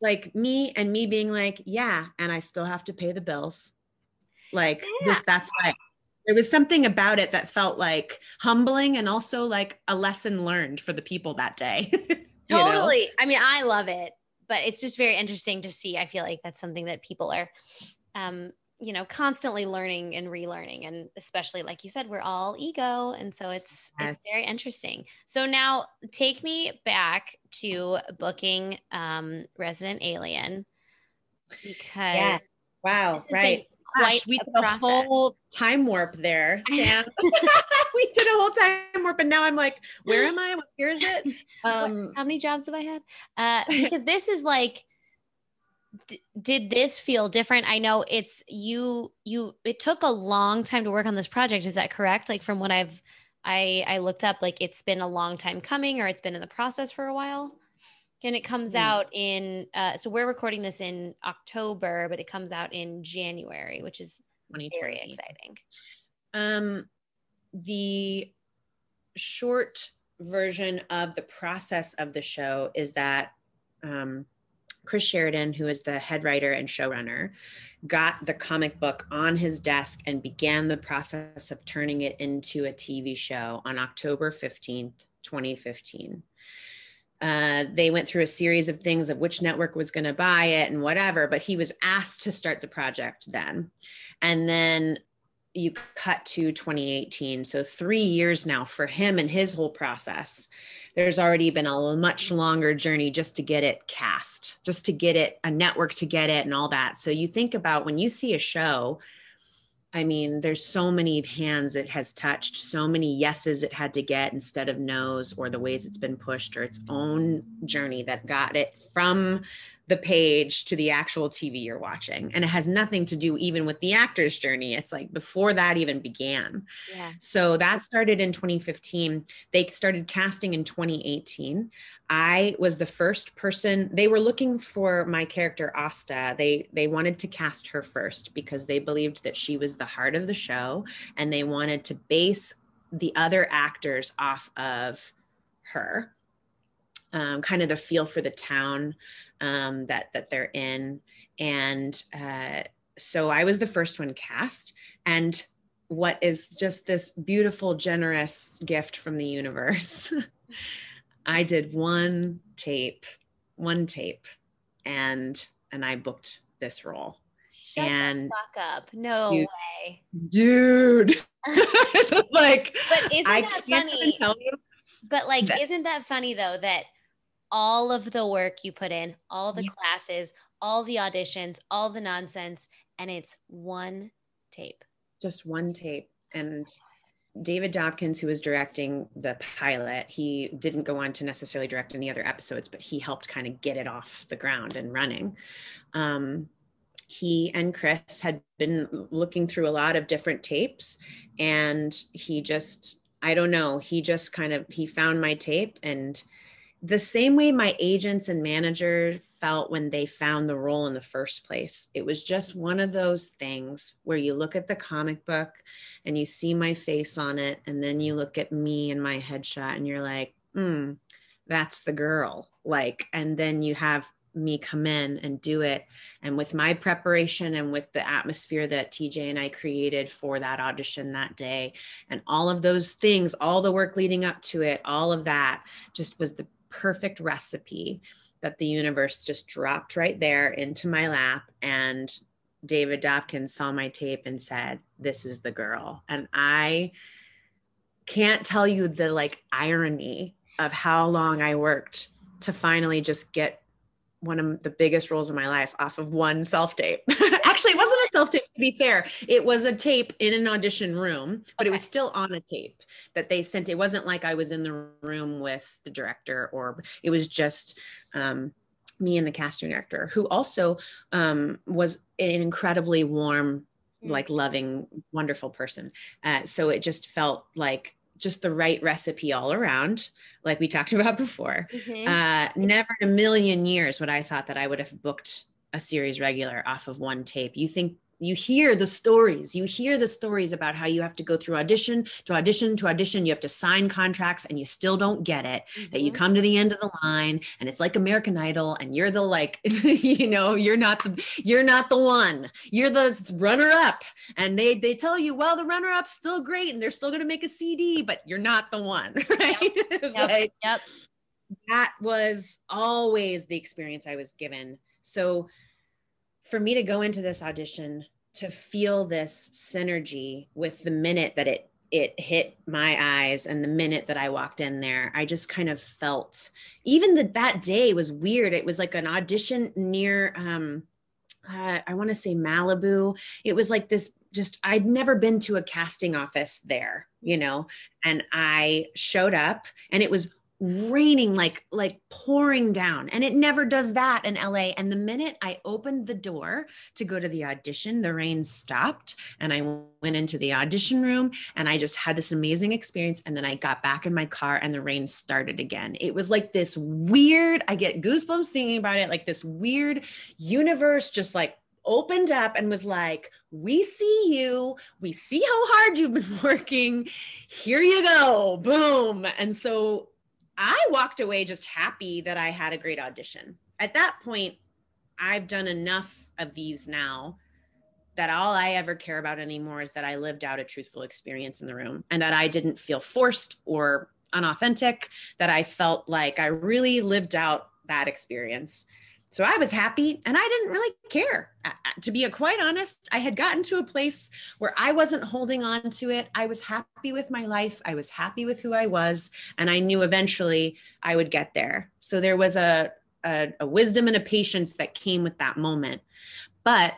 like me and me being like, yeah, and I still have to pay the bills. Like yeah. this, that's like there was something about it that felt like humbling and also like a lesson learned for the people that day. totally. Know? I mean, I love it, but it's just very interesting to see. I feel like that's something that people are, um, you know, constantly learning and relearning, and especially like you said, we're all ego, and so it's yes. it's very interesting. So now, take me back to booking um, Resident Alien because yes. wow, right gosh, we did a process. whole time warp there, Sam. we did a whole time warp, and now I'm like, where am I? Where is it? Um, How many jobs have I had? Uh, because this is like d- did this feel different? I know it's you you it took a long time to work on this project, is that correct? Like from what I've I I looked up like it's been a long time coming or it's been in the process for a while. And it comes mm. out in uh, so we're recording this in October, but it comes out in January, which is very exciting. Um the short version of the process of the show is that um, Chris Sheridan, who is the head writer and showrunner, got the comic book on his desk and began the process of turning it into a TV show on October 15th, 2015. Uh, they went through a series of things of which network was going to buy it and whatever, but he was asked to start the project then. And then you cut to 2018 so three years now for him and his whole process there's already been a much longer journey just to get it cast just to get it a network to get it and all that so you think about when you see a show i mean there's so many hands it has touched so many yeses it had to get instead of no's or the ways it's been pushed or its own journey that got it from the page to the actual TV you're watching. And it has nothing to do even with the actor's journey. It's like before that even began. Yeah. So that started in 2015. They started casting in 2018. I was the first person they were looking for my character Asta. They they wanted to cast her first because they believed that she was the heart of the show and they wanted to base the other actors off of her um, kind of the feel for the town um, that that they're in, and uh, so I was the first one cast, and what is just this beautiful, generous gift from the universe. I did one tape, one tape, and and I booked this role. Shut and fuck up. No dude, way. Dude. like But isn't I that funny? But like, isn't that funny though that all of the work you put in, all the classes, all the auditions, all the nonsense, and it's one tape. Just one tape. And David Dobkins, who was directing the pilot, he didn't go on to necessarily direct any other episodes, but he helped kind of get it off the ground and running. Um, he and Chris had been looking through a lot of different tapes, and he just, I don't know, he just kind of he found my tape and the same way my agents and managers felt when they found the role in the first place. It was just one of those things where you look at the comic book and you see my face on it, and then you look at me and my headshot and you're like, hmm, that's the girl. Like, and then you have me come in and do it. And with my preparation and with the atmosphere that TJ and I created for that audition that day, and all of those things, all the work leading up to it, all of that just was the perfect recipe that the universe just dropped right there into my lap and David Dobkins saw my tape and said, This is the girl. And I can't tell you the like irony of how long I worked to finally just get one of the biggest roles of my life off of one self tape. Actually, it wasn't a self tape to be fair. It was a tape in an audition room, but okay. it was still on a tape that they sent. It wasn't like I was in the room with the director or it was just um, me and the casting director, who also um, was an incredibly warm, mm. like loving, wonderful person. Uh, so it just felt like just the right recipe all around, like we talked about before. Mm-hmm. Uh, never in a million years would I thought that I would have booked a series regular off of one tape. You think you hear the stories you hear the stories about how you have to go through audition to audition to audition you have to sign contracts and you still don't get it mm-hmm. that you mm-hmm. come to the end of the line and it's like american idol and you're the like you know you're not the you're not the one you're the runner up and they they tell you well the runner up's still great and they're still going to make a cd but you're not the one right yep. Yep. like, yep that was always the experience i was given so for me to go into this audition to feel this synergy with the minute that it it hit my eyes and the minute that I walked in there, I just kind of felt even that that day was weird. It was like an audition near um uh, I want to say Malibu. It was like this just I'd never been to a casting office there, you know, and I showed up and it was raining like like pouring down and it never does that in LA and the minute I opened the door to go to the audition the rain stopped and I went into the audition room and I just had this amazing experience and then I got back in my car and the rain started again it was like this weird I get goosebumps thinking about it like this weird universe just like opened up and was like, We see you. We see how hard you've been working. Here you go. Boom. And so I walked away just happy that I had a great audition. At that point, I've done enough of these now that all I ever care about anymore is that I lived out a truthful experience in the room and that I didn't feel forced or unauthentic, that I felt like I really lived out that experience. So I was happy and I didn't really care. To be quite honest, I had gotten to a place where I wasn't holding on to it. I was happy with my life. I was happy with who I was. And I knew eventually I would get there. So there was a, a, a wisdom and a patience that came with that moment. But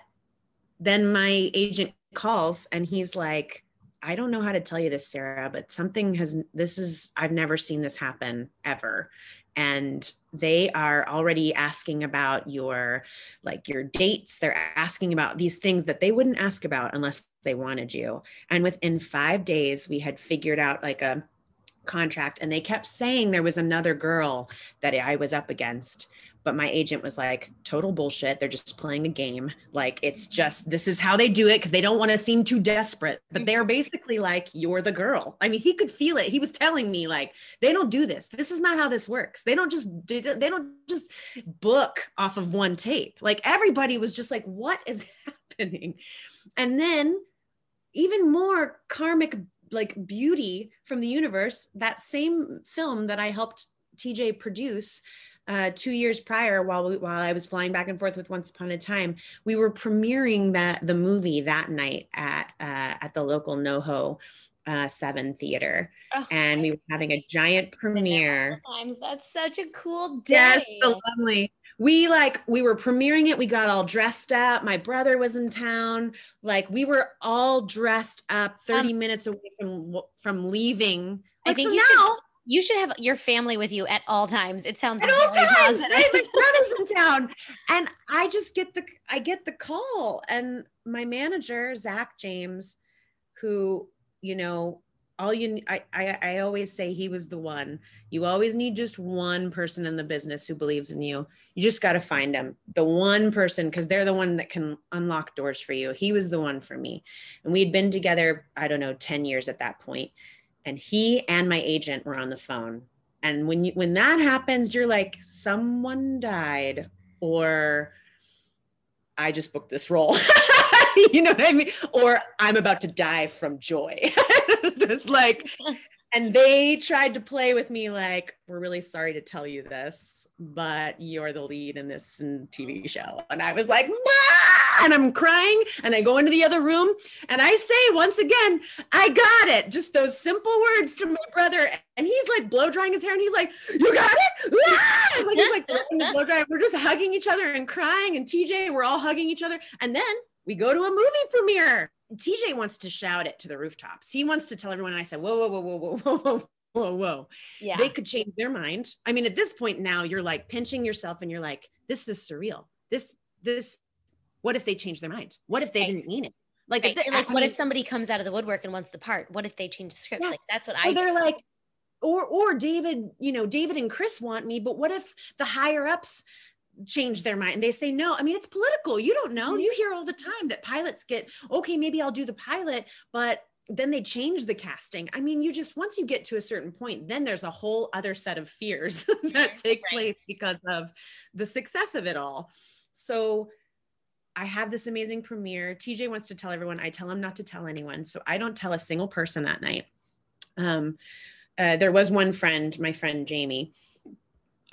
then my agent calls and he's like, I don't know how to tell you this, Sarah, but something has, this is, I've never seen this happen ever and they are already asking about your like your dates. They're asking about these things that they wouldn't ask about unless they wanted you. And within 5 days we had figured out like a contract and they kept saying there was another girl that I was up against but my agent was like, total bullshit. They're just playing a game. Like, it's just, this is how they do it because they don't want to seem too desperate. But they're mm-hmm. basically like, you're the girl. I mean, he could feel it. He was telling me, like, they don't do this. This is not how this works. They don't just, they don't just book off of one tape. Like, everybody was just like, what is happening? And then, even more karmic like beauty from the universe that same film that i helped tj produce uh, two years prior, while we, while I was flying back and forth with Once Upon a Time, we were premiering that the movie that night at uh, at the local NoHo uh, Seven Theater, oh, and we were having a giant premiere. Times that's such a cool day. Yes, so lovely. We like we were premiering it. We got all dressed up. My brother was in town. Like we were all dressed up. Thirty um, minutes away from from leaving. Like, I think so you now. Should- you should have your family with you at all times. It sounds at all times. Right? My brother's in town, and I just get the I get the call, and my manager Zach James, who you know all you I, I i always say he was the one. You always need just one person in the business who believes in you. You just got to find them. The one person because they're the one that can unlock doors for you. He was the one for me. And we'd been together i don't know 10 years at that point and he and my agent were on the phone. And when you when that happens you're like someone died or i just booked this role. You know what i mean? Or i'm about to die from joy. Like and they tried to play with me like we're really sorry to tell you this but you're the lead in this mm, tv show. And i was like and i'm crying and i go into the other room and i say once again i got it just those simple words to my brother and he's like blow drying his hair and he's like you got it ah! like he's like blow drying. we're just hugging each other and crying and tj we're all hugging each other and then we go to a movie premiere TJ wants to shout it to the rooftops. He wants to tell everyone. And I said, whoa, whoa, whoa, whoa, whoa, whoa, whoa, whoa. Yeah. They could change their mind. I mean, at this point now, you're like pinching yourself and you're like, this is surreal. This, this, what if they change their mind? What if they right. didn't mean it? Like, right. the, like what mean, if somebody comes out of the woodwork and wants the part? What if they change the script? Yes. Like, that's what I. they're do. like, or or David, you know, David and Chris want me, but what if the higher ups change their mind. And they say no. I mean, it's political. You don't know. Mm-hmm. You hear all the time that pilots get, okay, maybe I'll do the pilot, but then they change the casting. I mean, you just once you get to a certain point, then there's a whole other set of fears that take right. place because of the success of it all. So I have this amazing premiere. TJ wants to tell everyone. I tell him not to tell anyone. So I don't tell a single person that night. Um, uh, there was one friend, my friend Jamie,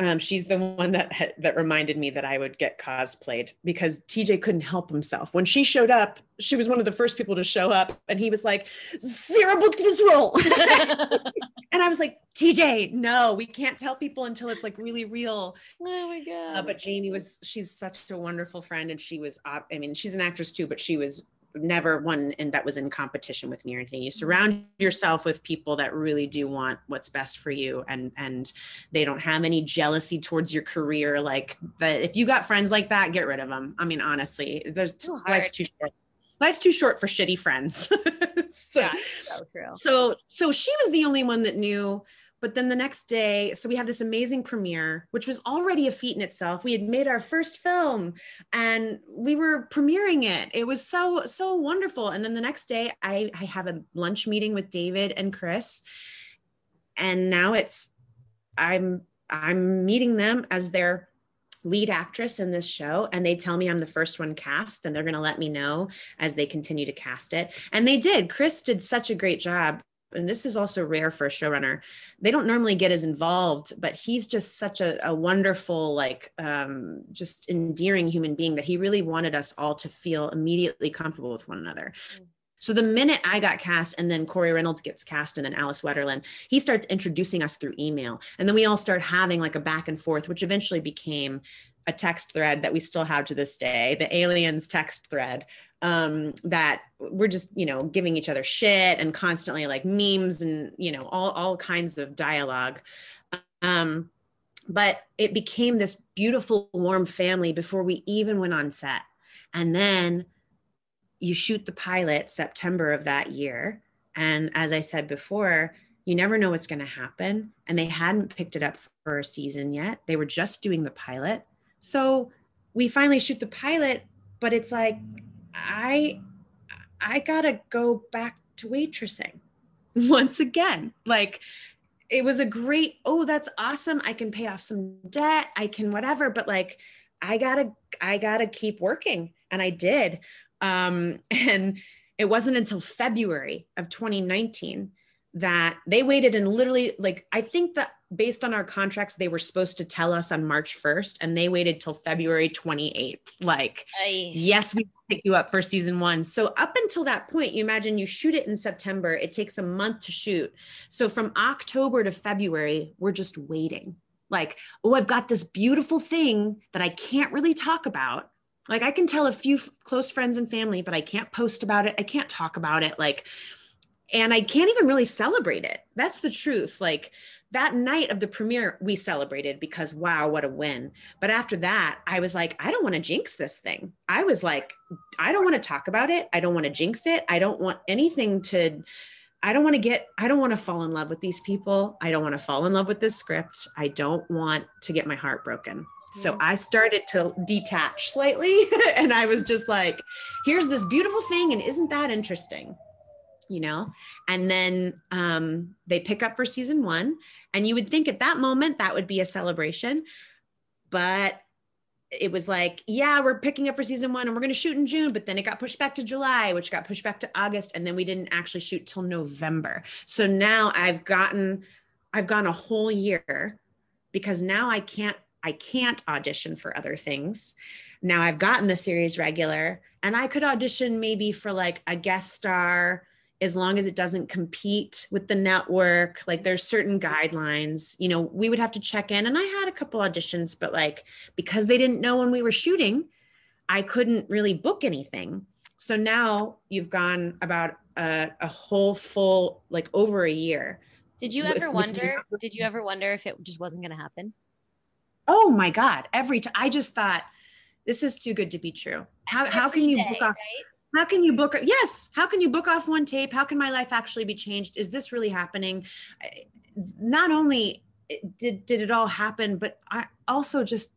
um, she's the one that that reminded me that I would get cosplayed because TJ couldn't help himself. When she showed up, she was one of the first people to show up, and he was like, "Sarah booked this role," and I was like, "TJ, no, we can't tell people until it's like really real." Oh my god! Uh, but Jamie was she's such a wonderful friend, and she was I mean she's an actress too, but she was never one and that was in competition with me or anything you mm. surround yourself with people that really do want what's best for you and and they don't have any jealousy towards your career like that if you got friends like that get rid of them i mean honestly there's too life's too short life's too short for shitty friends. So, yeah, so true. so so she was the only one that knew but then the next day, so we had this amazing premiere, which was already a feat in itself. We had made our first film and we were premiering it. It was so, so wonderful. And then the next day, I, I have a lunch meeting with David and Chris. And now it's, I'm, I'm meeting them as their lead actress in this show and they tell me I'm the first one cast and they're going to let me know as they continue to cast it. And they did. Chris did such a great job and this is also rare for a showrunner they don't normally get as involved but he's just such a, a wonderful like um, just endearing human being that he really wanted us all to feel immediately comfortable with one another mm. So the minute I got cast and then Corey Reynolds gets cast and then Alice Wetterlund, he starts introducing us through email. And then we all start having like a back and forth, which eventually became a text thread that we still have to this day, the aliens text thread, um, that we're just you know giving each other shit and constantly like memes and you know all all kinds of dialogue. Um, but it became this beautiful warm family before we even went on set. And then you shoot the pilot september of that year. And as i said before you never know what's going to happen. And they hadn't picked it up for a season yet. They were just doing the pilot. So we finally shoot the pilot but it's like I I gotta go back to waitressing once again. Like it was a great, oh, that's awesome. I can pay off some debt. I can whatever, but like I gotta, I gotta keep working. And I did. Um, and it wasn't until February of 2019 that they waited and literally like I think that based on our contracts they were supposed to tell us on March 1st and they waited till February 28th like Aye. yes we pick you up for season 1 so up until that point you imagine you shoot it in September. It takes a month to shoot. So from October to February we're just waiting. Like oh I've got this beautiful thing that I can't really talk about. Like I can tell a few f- close friends and family but I can't post about it. I can't talk about it. Like and I can't even really celebrate it. That's the truth. Like that night of the premiere, we celebrated because wow, what a win. But after that, I was like, I don't want to jinx this thing. I was like, I don't want to talk about it. I don't want to jinx it. I don't want anything to. I don't want to get, I don't want to fall in love with these people. I don't want to fall in love with this script. I don't want to get my heart broken. So I started to detach slightly and I was just like, here's this beautiful thing. And isn't that interesting? You know? And then um, they pick up for season one and you would think at that moment that would be a celebration but it was like yeah we're picking up for season one and we're going to shoot in june but then it got pushed back to july which got pushed back to august and then we didn't actually shoot till november. So now i've gotten i've gone a whole year because now i can't i can't audition for other things. Now i've gotten the series regular and i could audition maybe for like a guest star as long as it doesn't compete with the network like there's certain guidelines you know we would have to check in. And i had a couple auditions but like because they didn't know when we were shooting i couldn't really book anything. So now you've gone about a, a whole full like over a year did you ever with, wonder with did you ever wonder if it just wasn't going to happen? Oh my god every time i just thought this is too good to be true. How, how can you day, book off right? How can you book yes how can you book off one tape? How can my life actually be changed? Is this really happening? Not only eh, did did it all happen but i also just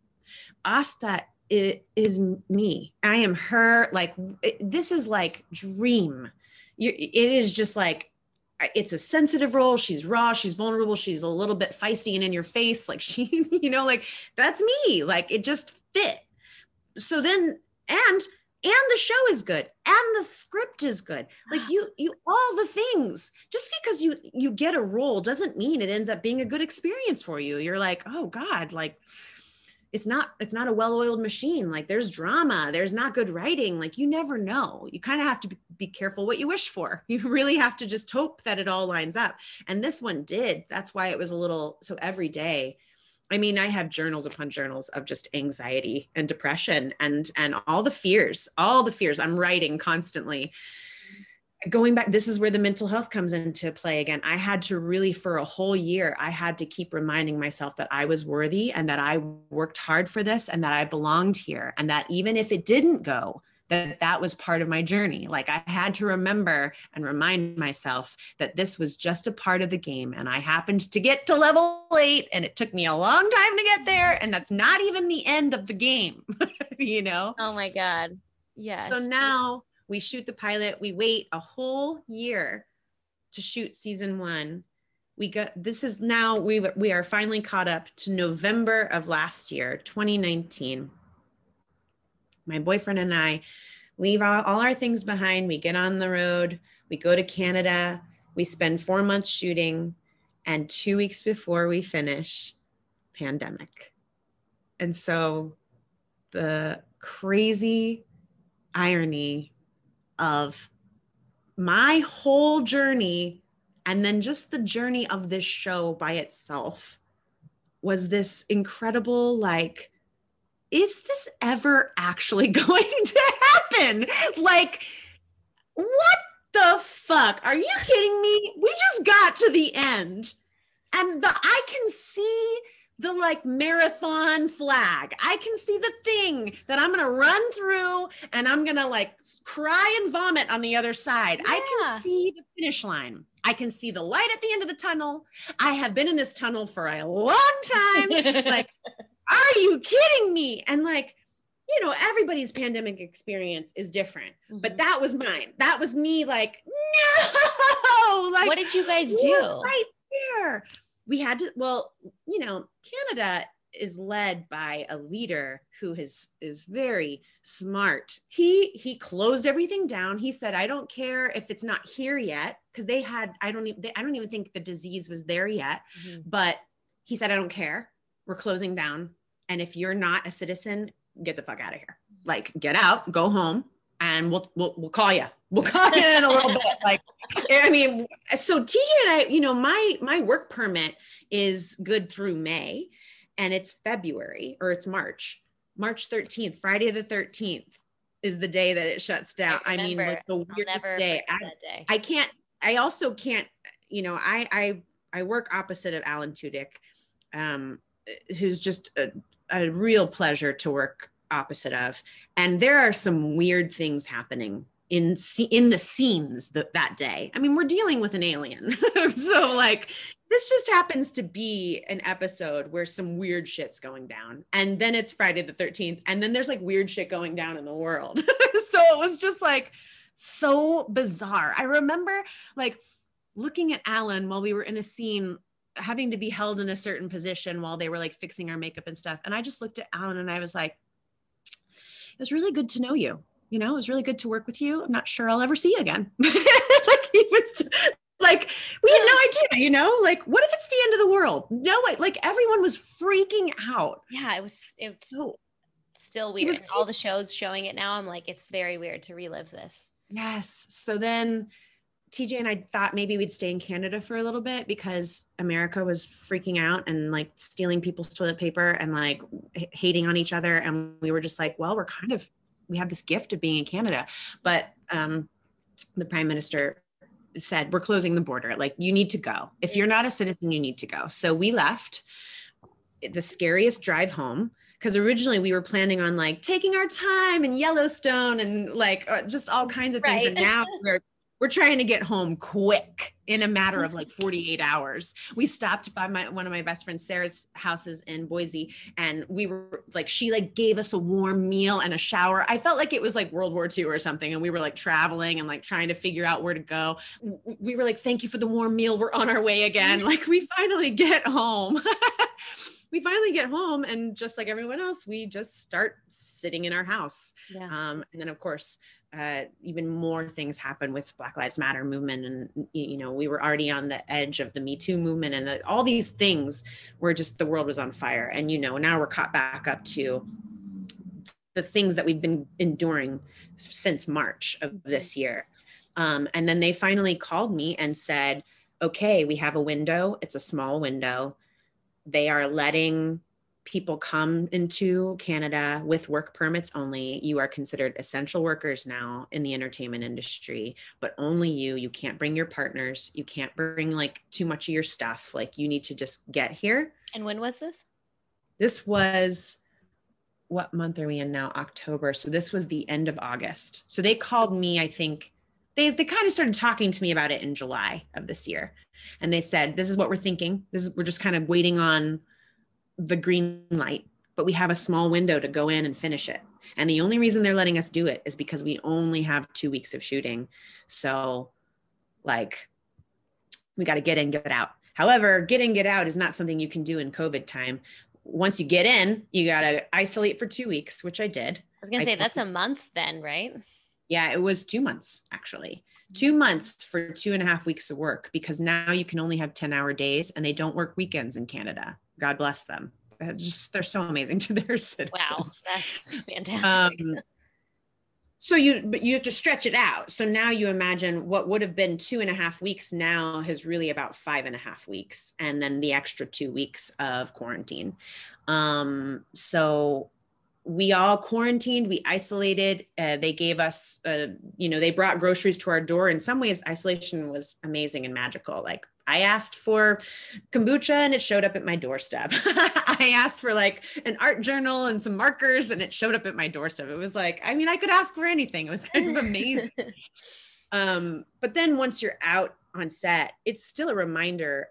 asta it is me. I am her like it, this is like dream. You, it is just like it's a sensitive role. She's raw. She's vulnerable. She's a little bit feisty and in your face. Like she you know like that's me. Like it just fit. So then and and the show is good and the script is good. Like you you all the things. Just because you you get a role doesn't mean it ends up being a good experience for you. You're like oh god like it's not it's not a well-oiled machine. Like there's drama. There's not good writing. Like you never know. You kind of have to be careful what you wish for. You really have to just hope that it all lines up. And this one did. That's why it was a little so every day I mean, I have journals upon journals of just anxiety and depression and and all the fears, all the fears. I'm writing constantly. Going back, this is where the mental health comes into play again. I had to really, for a whole year, I had to keep reminding myself that I was worthy and that I worked hard for this and that I belonged here. And that even if it didn't go, that that was part of my journey. Like I had to remember and remind myself that this was just a part of the game. And I happened to get to level eight and it took me a long time to get there. And that's not even the end of the game, you know? Oh my God. Yes. So now we shoot the pilot, we wait a whole year to shoot season one. We got this is now we we are finally caught up to November of last year, 2019 my boyfriend and I leave all, all our things behind. We get on the road, we go to Canada, we spend four months shooting, and two weeks before we finish, pandemic. And so the crazy irony of my whole journey and then just the journey of this show by itself was this incredible like is this ever actually going to happen? Like, what the fuck? Are you kidding me? We just got to the end and the I can see the like marathon flag. I can see the thing that I'm gonna run through and I'm gonna like cry and vomit on the other side. Yeah. I can see the finish line. I can see the light at the end of the tunnel. I have been in this tunnel for a long time. like are you kidding me? And like, you know, everybody's pandemic experience is different, mm-hmm. but that was mine. That was me like, no. Like, what did you guys do? Right there. We had to, well, you know, Canada is led by a leader who is is very smart. He he closed everything down. He said, "I don't care if it's not here yet," because they had I don't even I don't even think the disease was there yet. Mm-hmm. But he said, "I don't care. We're closing down. And if you're not a citizen, get the fuck out of here. Like get out, go home, and we'll we'll, we'll call you. We'll call you in a little bit. Like, I mean, so TJ and I, you know, my my work permit is good through May, and it's February or it's March, March 13th, Friday the 13th is the day that it shuts down. I, I mean, like the weirdest day. I, day. I can't. I also can't. You know, I I I work opposite of Alan Tudyk, um, who's just a, a real pleasure to work opposite of. And there are some weird things happening in in the scenes that that day. I mean, we're dealing with an alien. so like this just happens to be an episode where some weird shit's going down. And then it's Friday the 13th and then there's like weird shit going down in the world. so it was just like so bizarre. I remember like looking at Alan while we were in a scene having to be held in a certain position while they were like fixing our makeup and stuff. And I just looked at Alan and I was like, it was really good to know you. You know, it was really good to work with you. I'm not sure I'll ever see you again. like he was like, we had no idea, you know, like what if it's the end of the world? No way. Like everyone was freaking out. Yeah, it was it was so still weird. Was, All the shows showing it now. I'm like, it's very weird to relive this. Yes. So then TJ and I thought maybe we'd stay in Canada for a little bit because America was freaking out and like stealing people's toilet paper and like h- hating on each other. And we were just like, well, we're kind of, we have this gift of being in Canada. But um, the prime minister said, we're closing the border. Like, you need to go. If you're not a citizen, you need to go. So we left the scariest drive home because originally we were planning on like taking our time in Yellowstone and like uh, just all kinds of things. Right. And now we're we're trying to get home quick in a matter of like 48 hours. We stopped by my one of my best friends Sarah's houses in Boise and we were like she like gave us a warm meal and a shower. I felt like it was like World War II or something and we were like traveling and like trying to figure out where to go. We were like thank you for the warm meal. We're on our way again. Mm. Like we finally get home. we finally get home and just like everyone else we just start sitting in our house yeah. um, and then of course uh, even more things happen with Black Lives Matter movement, and you know we were already on the edge of the Me Too movement, and the, all these things were just the world was on fire, and you know now we're caught back up to the things that we've been enduring since March of this year, um, and then they finally called me and said, "Okay, we have a window. It's a small window. They are letting people come into Canada with work permits only. You are considered essential workers now in the entertainment industry, but only you. You can't bring your partners. You can't bring like too much of your stuff. Like you need to just get here. And when was this? This was what month are we in now? October. So this was the end of August. So they called me, I think they they kind of started talking to me about it in July of this year. And they said, this is what we're thinking. This is we're just kind of waiting on the green light, but we have a small window to go in and finish it. And the only reason they're letting us do it is because we only have two weeks of shooting. So, like, we got to get in, get out. However, get in, get out is not something you can do in COVID time. Once you get in, you got to isolate for two weeks, which I did. I was going to say, that's a month then, right? Yeah, it was two months actually. Two months for two and a half weeks of work because now you can only have 10 hour days and they don't work weekends in Canada. God bless them. They're just they're so amazing to their citizens. Wow, that's fantastic. Um, so you but you have to stretch it out. So now you imagine what would have been two and a half weeks now is really about five and a half weeks, and then the extra two weeks of quarantine. Um, so we all quarantined we isolated uh, they gave us uh, you know they brought groceries to our door in some ways isolation was amazing and magical like I asked for kombucha and it showed up at my doorstep. I asked for like an art journal and some markers and it showed up at my doorstep. It was like, I mean, I could ask for anything. It was kind of amazing. um, but then once you're out on set, it's still a reminder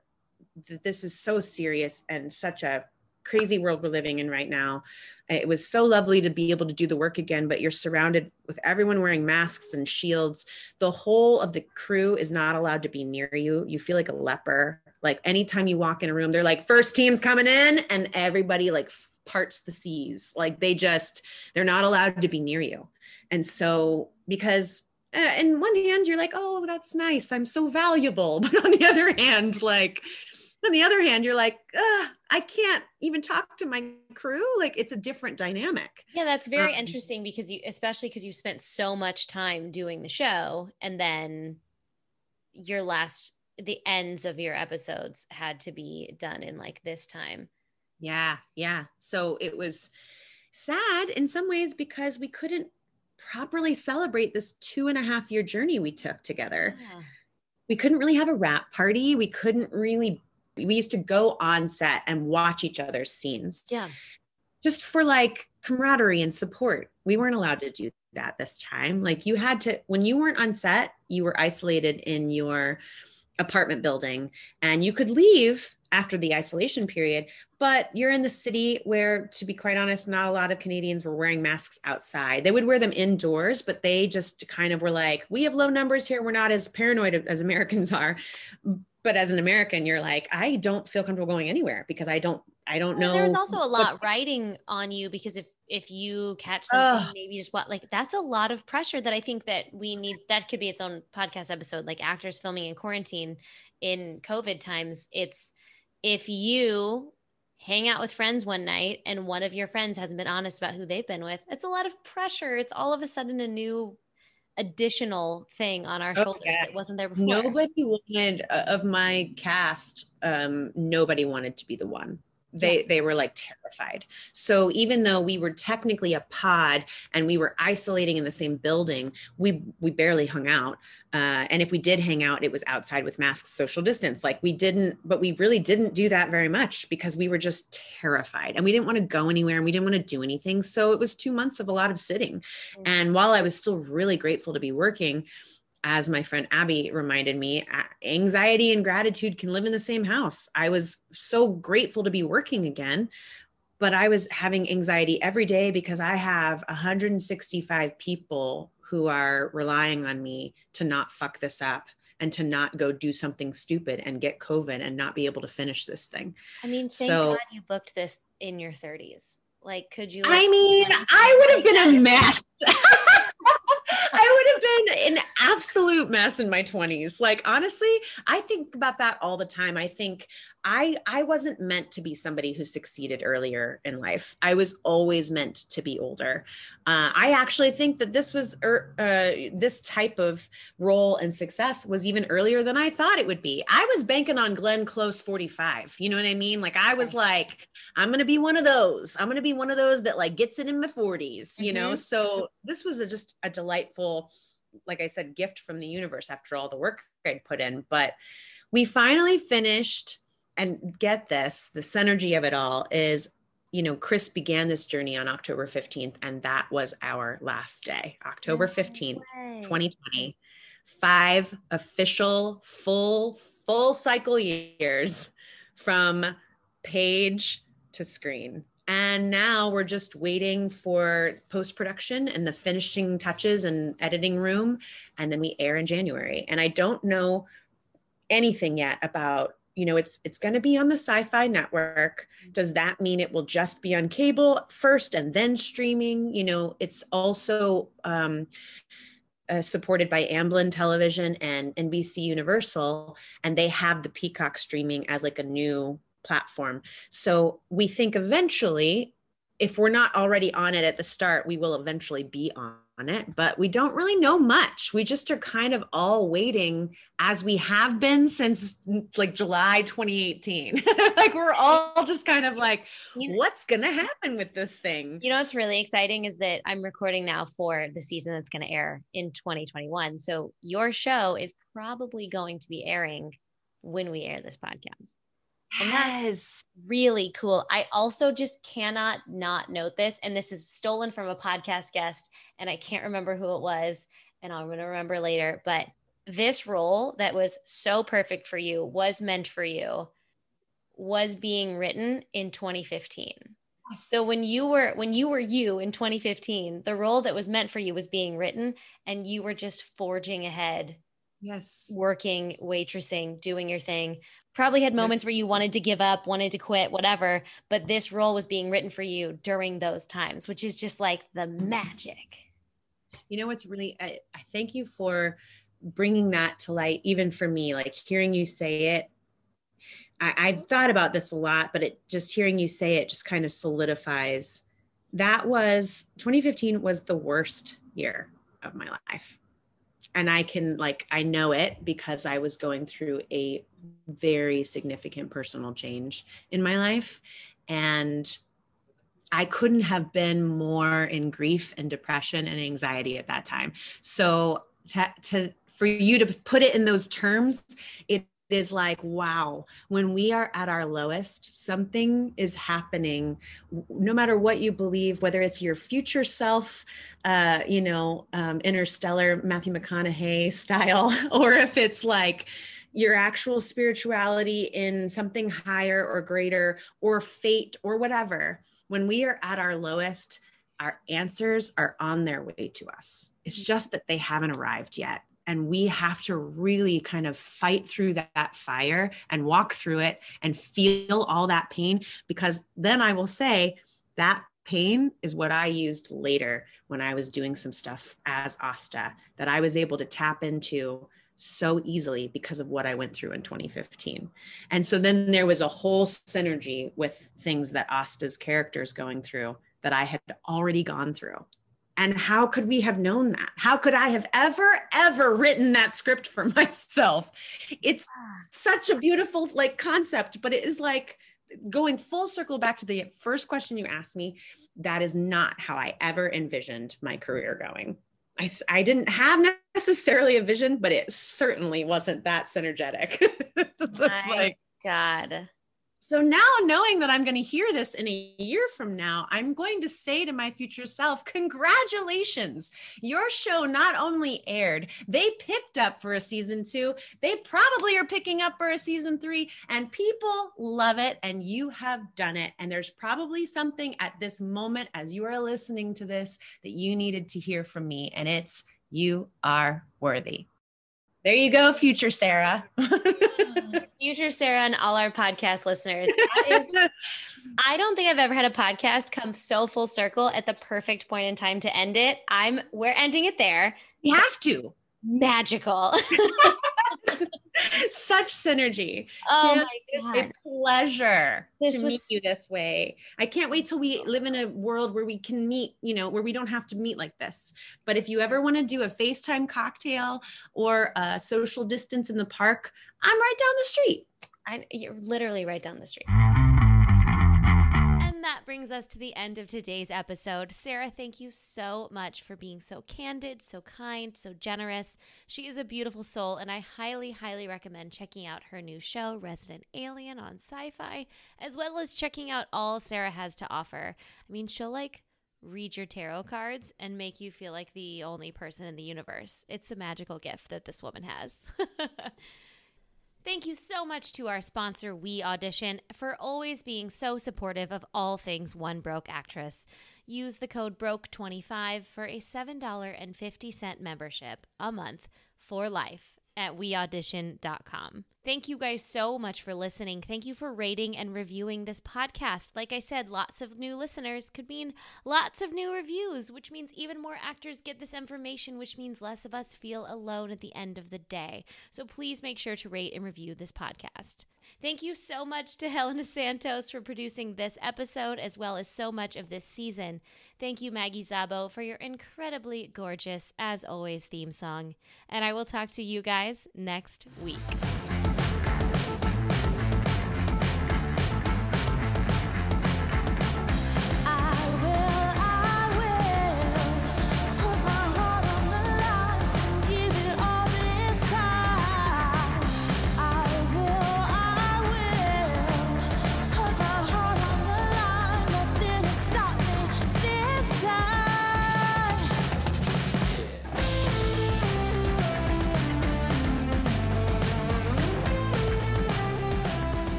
that this is so serious and such a crazy world we're living in right now. It was so lovely to be able to do the work again, but you're surrounded with everyone wearing masks and shields. The whole of the crew is not allowed to be near you. You feel like a leper. Like anytime you walk in a room, they're like, first team's coming in, and everybody like parts the seas. Like they just, they're not allowed to be near you. And so, because uh, in one hand, you're like, oh, that's nice. I'm so valuable. But on the other hand, like, on the other hand, you're like, I can't even talk to my crew. Like it's a different dynamic. Yeah, that's very um, interesting because you, especially because you spent so much time doing the show and then your last, the ends of your episodes had to be done in like this time. Yeah. Yeah. So it was sad in some ways because we couldn't properly celebrate this two and a half year journey we took together. Yeah. We couldn't really have a wrap party. We couldn't really we used to go on set and watch each other's scenes. Yeah. Just for like camaraderie and support. We weren't allowed to do that this time. Like you had to, when you weren't on set, you were isolated in your apartment building and you could leave after the isolation period but you're in the city where to be quite honest not a lot of canadians were wearing masks outside they would wear them indoors but they just kind of were like we have low numbers here we're not as paranoid as americans are but as an american you're like i don't feel comfortable going anywhere because i don't i don't know there's also a lot riding on you because if if you catch something maybe just what like that's a lot of pressure that i think that we need that could be its own podcast episode like actors filming in quarantine in covid times. It's if you hang out with friends one night and one of your friends hasn't been honest about who they've been with it's a lot of pressure. It's all of a sudden a new additional thing on our oh, shoulders yeah. that wasn't there before. Nobody wanted uh, of my cast. Um, nobody wanted to be the one they they were like terrified. So even though we were technically a pod and we were isolating in the same building we we barely hung out. Uh, and if we did hang out it was outside with masks social distance. Like we didn't but we really didn't do that very much because we were just terrified and we didn't want to go anywhere and we didn't want to do anything. So it was two months of a lot of sitting. Mm-hmm. and while i was still really grateful to be working as my friend Abby reminded me, anxiety and gratitude can live in the same house. I was so grateful to be working again, but I was having anxiety every day because I have 165 people who are relying on me to not fuck this up and to not go do something stupid and get COVID and not be able to finish this thing. I mean, thank so, God you booked this in your 30s. Like, could you? Like, I mean, I would have been a mess. Would have been an absolute mess in my 20s. Like honestly, I think about that all the time. I think I I wasn't meant to be somebody who succeeded earlier in life. I was always meant to be older. Uh, I actually think that this was er, uh, this type of role and success was even earlier than I thought it would be. I was banking on Glenn Close 45. You know what I mean? Like I was like, I'm gonna be one of those. I'm gonna be one of those that like gets it in my 40s. You mm-hmm. know. So this was a, just a delightful, like I said, gift from the universe after all the work I'd put in. But we finally finished and get this the synergy of it all is you know chris began this journey on october 15th and that was our last day october 15th 2020 five official full full cycle years from page to screen and now we're just waiting for post production and the finishing touches and editing room and then we air in january. And i don't know anything yet about you know it's it's going to be on the Syfy network. Does that mean it will just be on cable first and then streaming? You know it's also um, uh, supported by amblin television and nbc universal and they have the peacock streaming as like a new platform so we think eventually if we're not already on it at the start we will eventually be on it, but we don't really know much. We just are kind of all waiting as we have been since like July 2018. like we're all just kind of like, you know, what's going to happen with this thing? You know, what's really exciting is that I'm recording now for the season that's going to air in 2021. So your show is probably going to be airing when we air this podcast. And that's really cool. I also just cannot not note this. And this is stolen from a podcast guest, and I can't remember who it was, and I'm going to remember later. But this role that was so perfect for you, was meant for you, was being written in 2015. Yes. So when you were when you were you in 2015, the role that was meant for you was being written and you were just forging ahead yes working waitressing doing your thing probably had moments where you wanted to give up wanted to quit whatever but this role was being written for you during those times which is just like the magic. You know what's really I, I thank you for bringing that to light even for me like hearing you say it. I, i've thought about this a lot but it just hearing you say it just kind of solidifies. That was 2015 was the worst year of my life and I can like I know it because I was going through a very significant personal change in my life and I couldn't have been more in grief and depression and anxiety at that time. So to, to for you to put it in those terms, it is like wow when we are at our lowest something is happening. No matter what you believe whether it's your future self uh you know um, interstellar matthew mcconaughey style or if it's like your actual spirituality in something higher or greater or fate or whatever when we are at our lowest our answers are on their way to us. It's just that they haven't arrived yet and we have to really kind of fight through that, that, fire and walk through it and feel all that pain because then i will say that pain is what i used later when i was doing some stuff as asta that i was able to tap into so easily because of what i went through in 2015 and so then there was a whole synergy with things that asta's characters going through that i had already gone through and how could we have known that? How could I have ever, ever written that script for myself? It's ah. such a beautiful like concept, but it is like going full circle back to the first question you asked me. That is not how I ever envisioned my career going. I, I didn't have necessarily a vision, but it certainly wasn't that synergetic. My like, God. So now, knowing that I'm going to hear this in a year from now, I'm going to say to my future self, Congratulations! Your show not only aired, they picked up for a season two. They probably are picking up for a season three, and people love it. And you have done it. And there's probably something at this moment as you are listening to this that you needed to hear from me. And it's, You are worthy. There you go, future Sarah. future Sarah and all our podcast listeners. Is, I don't think I've ever had a podcast come so full circle at the perfect point in time to end it. I'm we're ending it there. We have to. magical. Such synergy. Oh Sam, my God. a pleasure this to was... meet you this way. I can't wait till we live in a world where we can meet, you know, where we don't have to meet like this. But if you ever want to do a FaceTime cocktail or a social distance in the park, I'm right down the street. I, you're literally right down the street that brings us to the end of today's episode. Sarah, thank you so much for being so candid, so kind, so generous. She is a beautiful soul, and I highly, highly recommend checking out her new show, Resident Alien, on Syfy, as well as checking out all Sarah has to offer. I mean, she'll like read your tarot cards and make you feel like the only person in the universe. It's a magical gift that this woman has. Thank you so much to our sponsor, We Audition, for always being so supportive of all things One Broke Actress. Use the code BROKE25 for a $7.50 membership a month for life at weaudition.com. Thank you guys so much for listening. Thank you for rating and reviewing this podcast. Like I said, lots of new listeners could mean lots of new reviews, which means even more actors get this information, which means less of us feel alone at the end of the day. So please make sure to rate and review this podcast. Thank you so much to Helena Santos for producing this episode, as well as so much of this season. Thank you, Maggie Zabo, for your incredibly gorgeous, as always, theme song. And I will talk to you guys next week.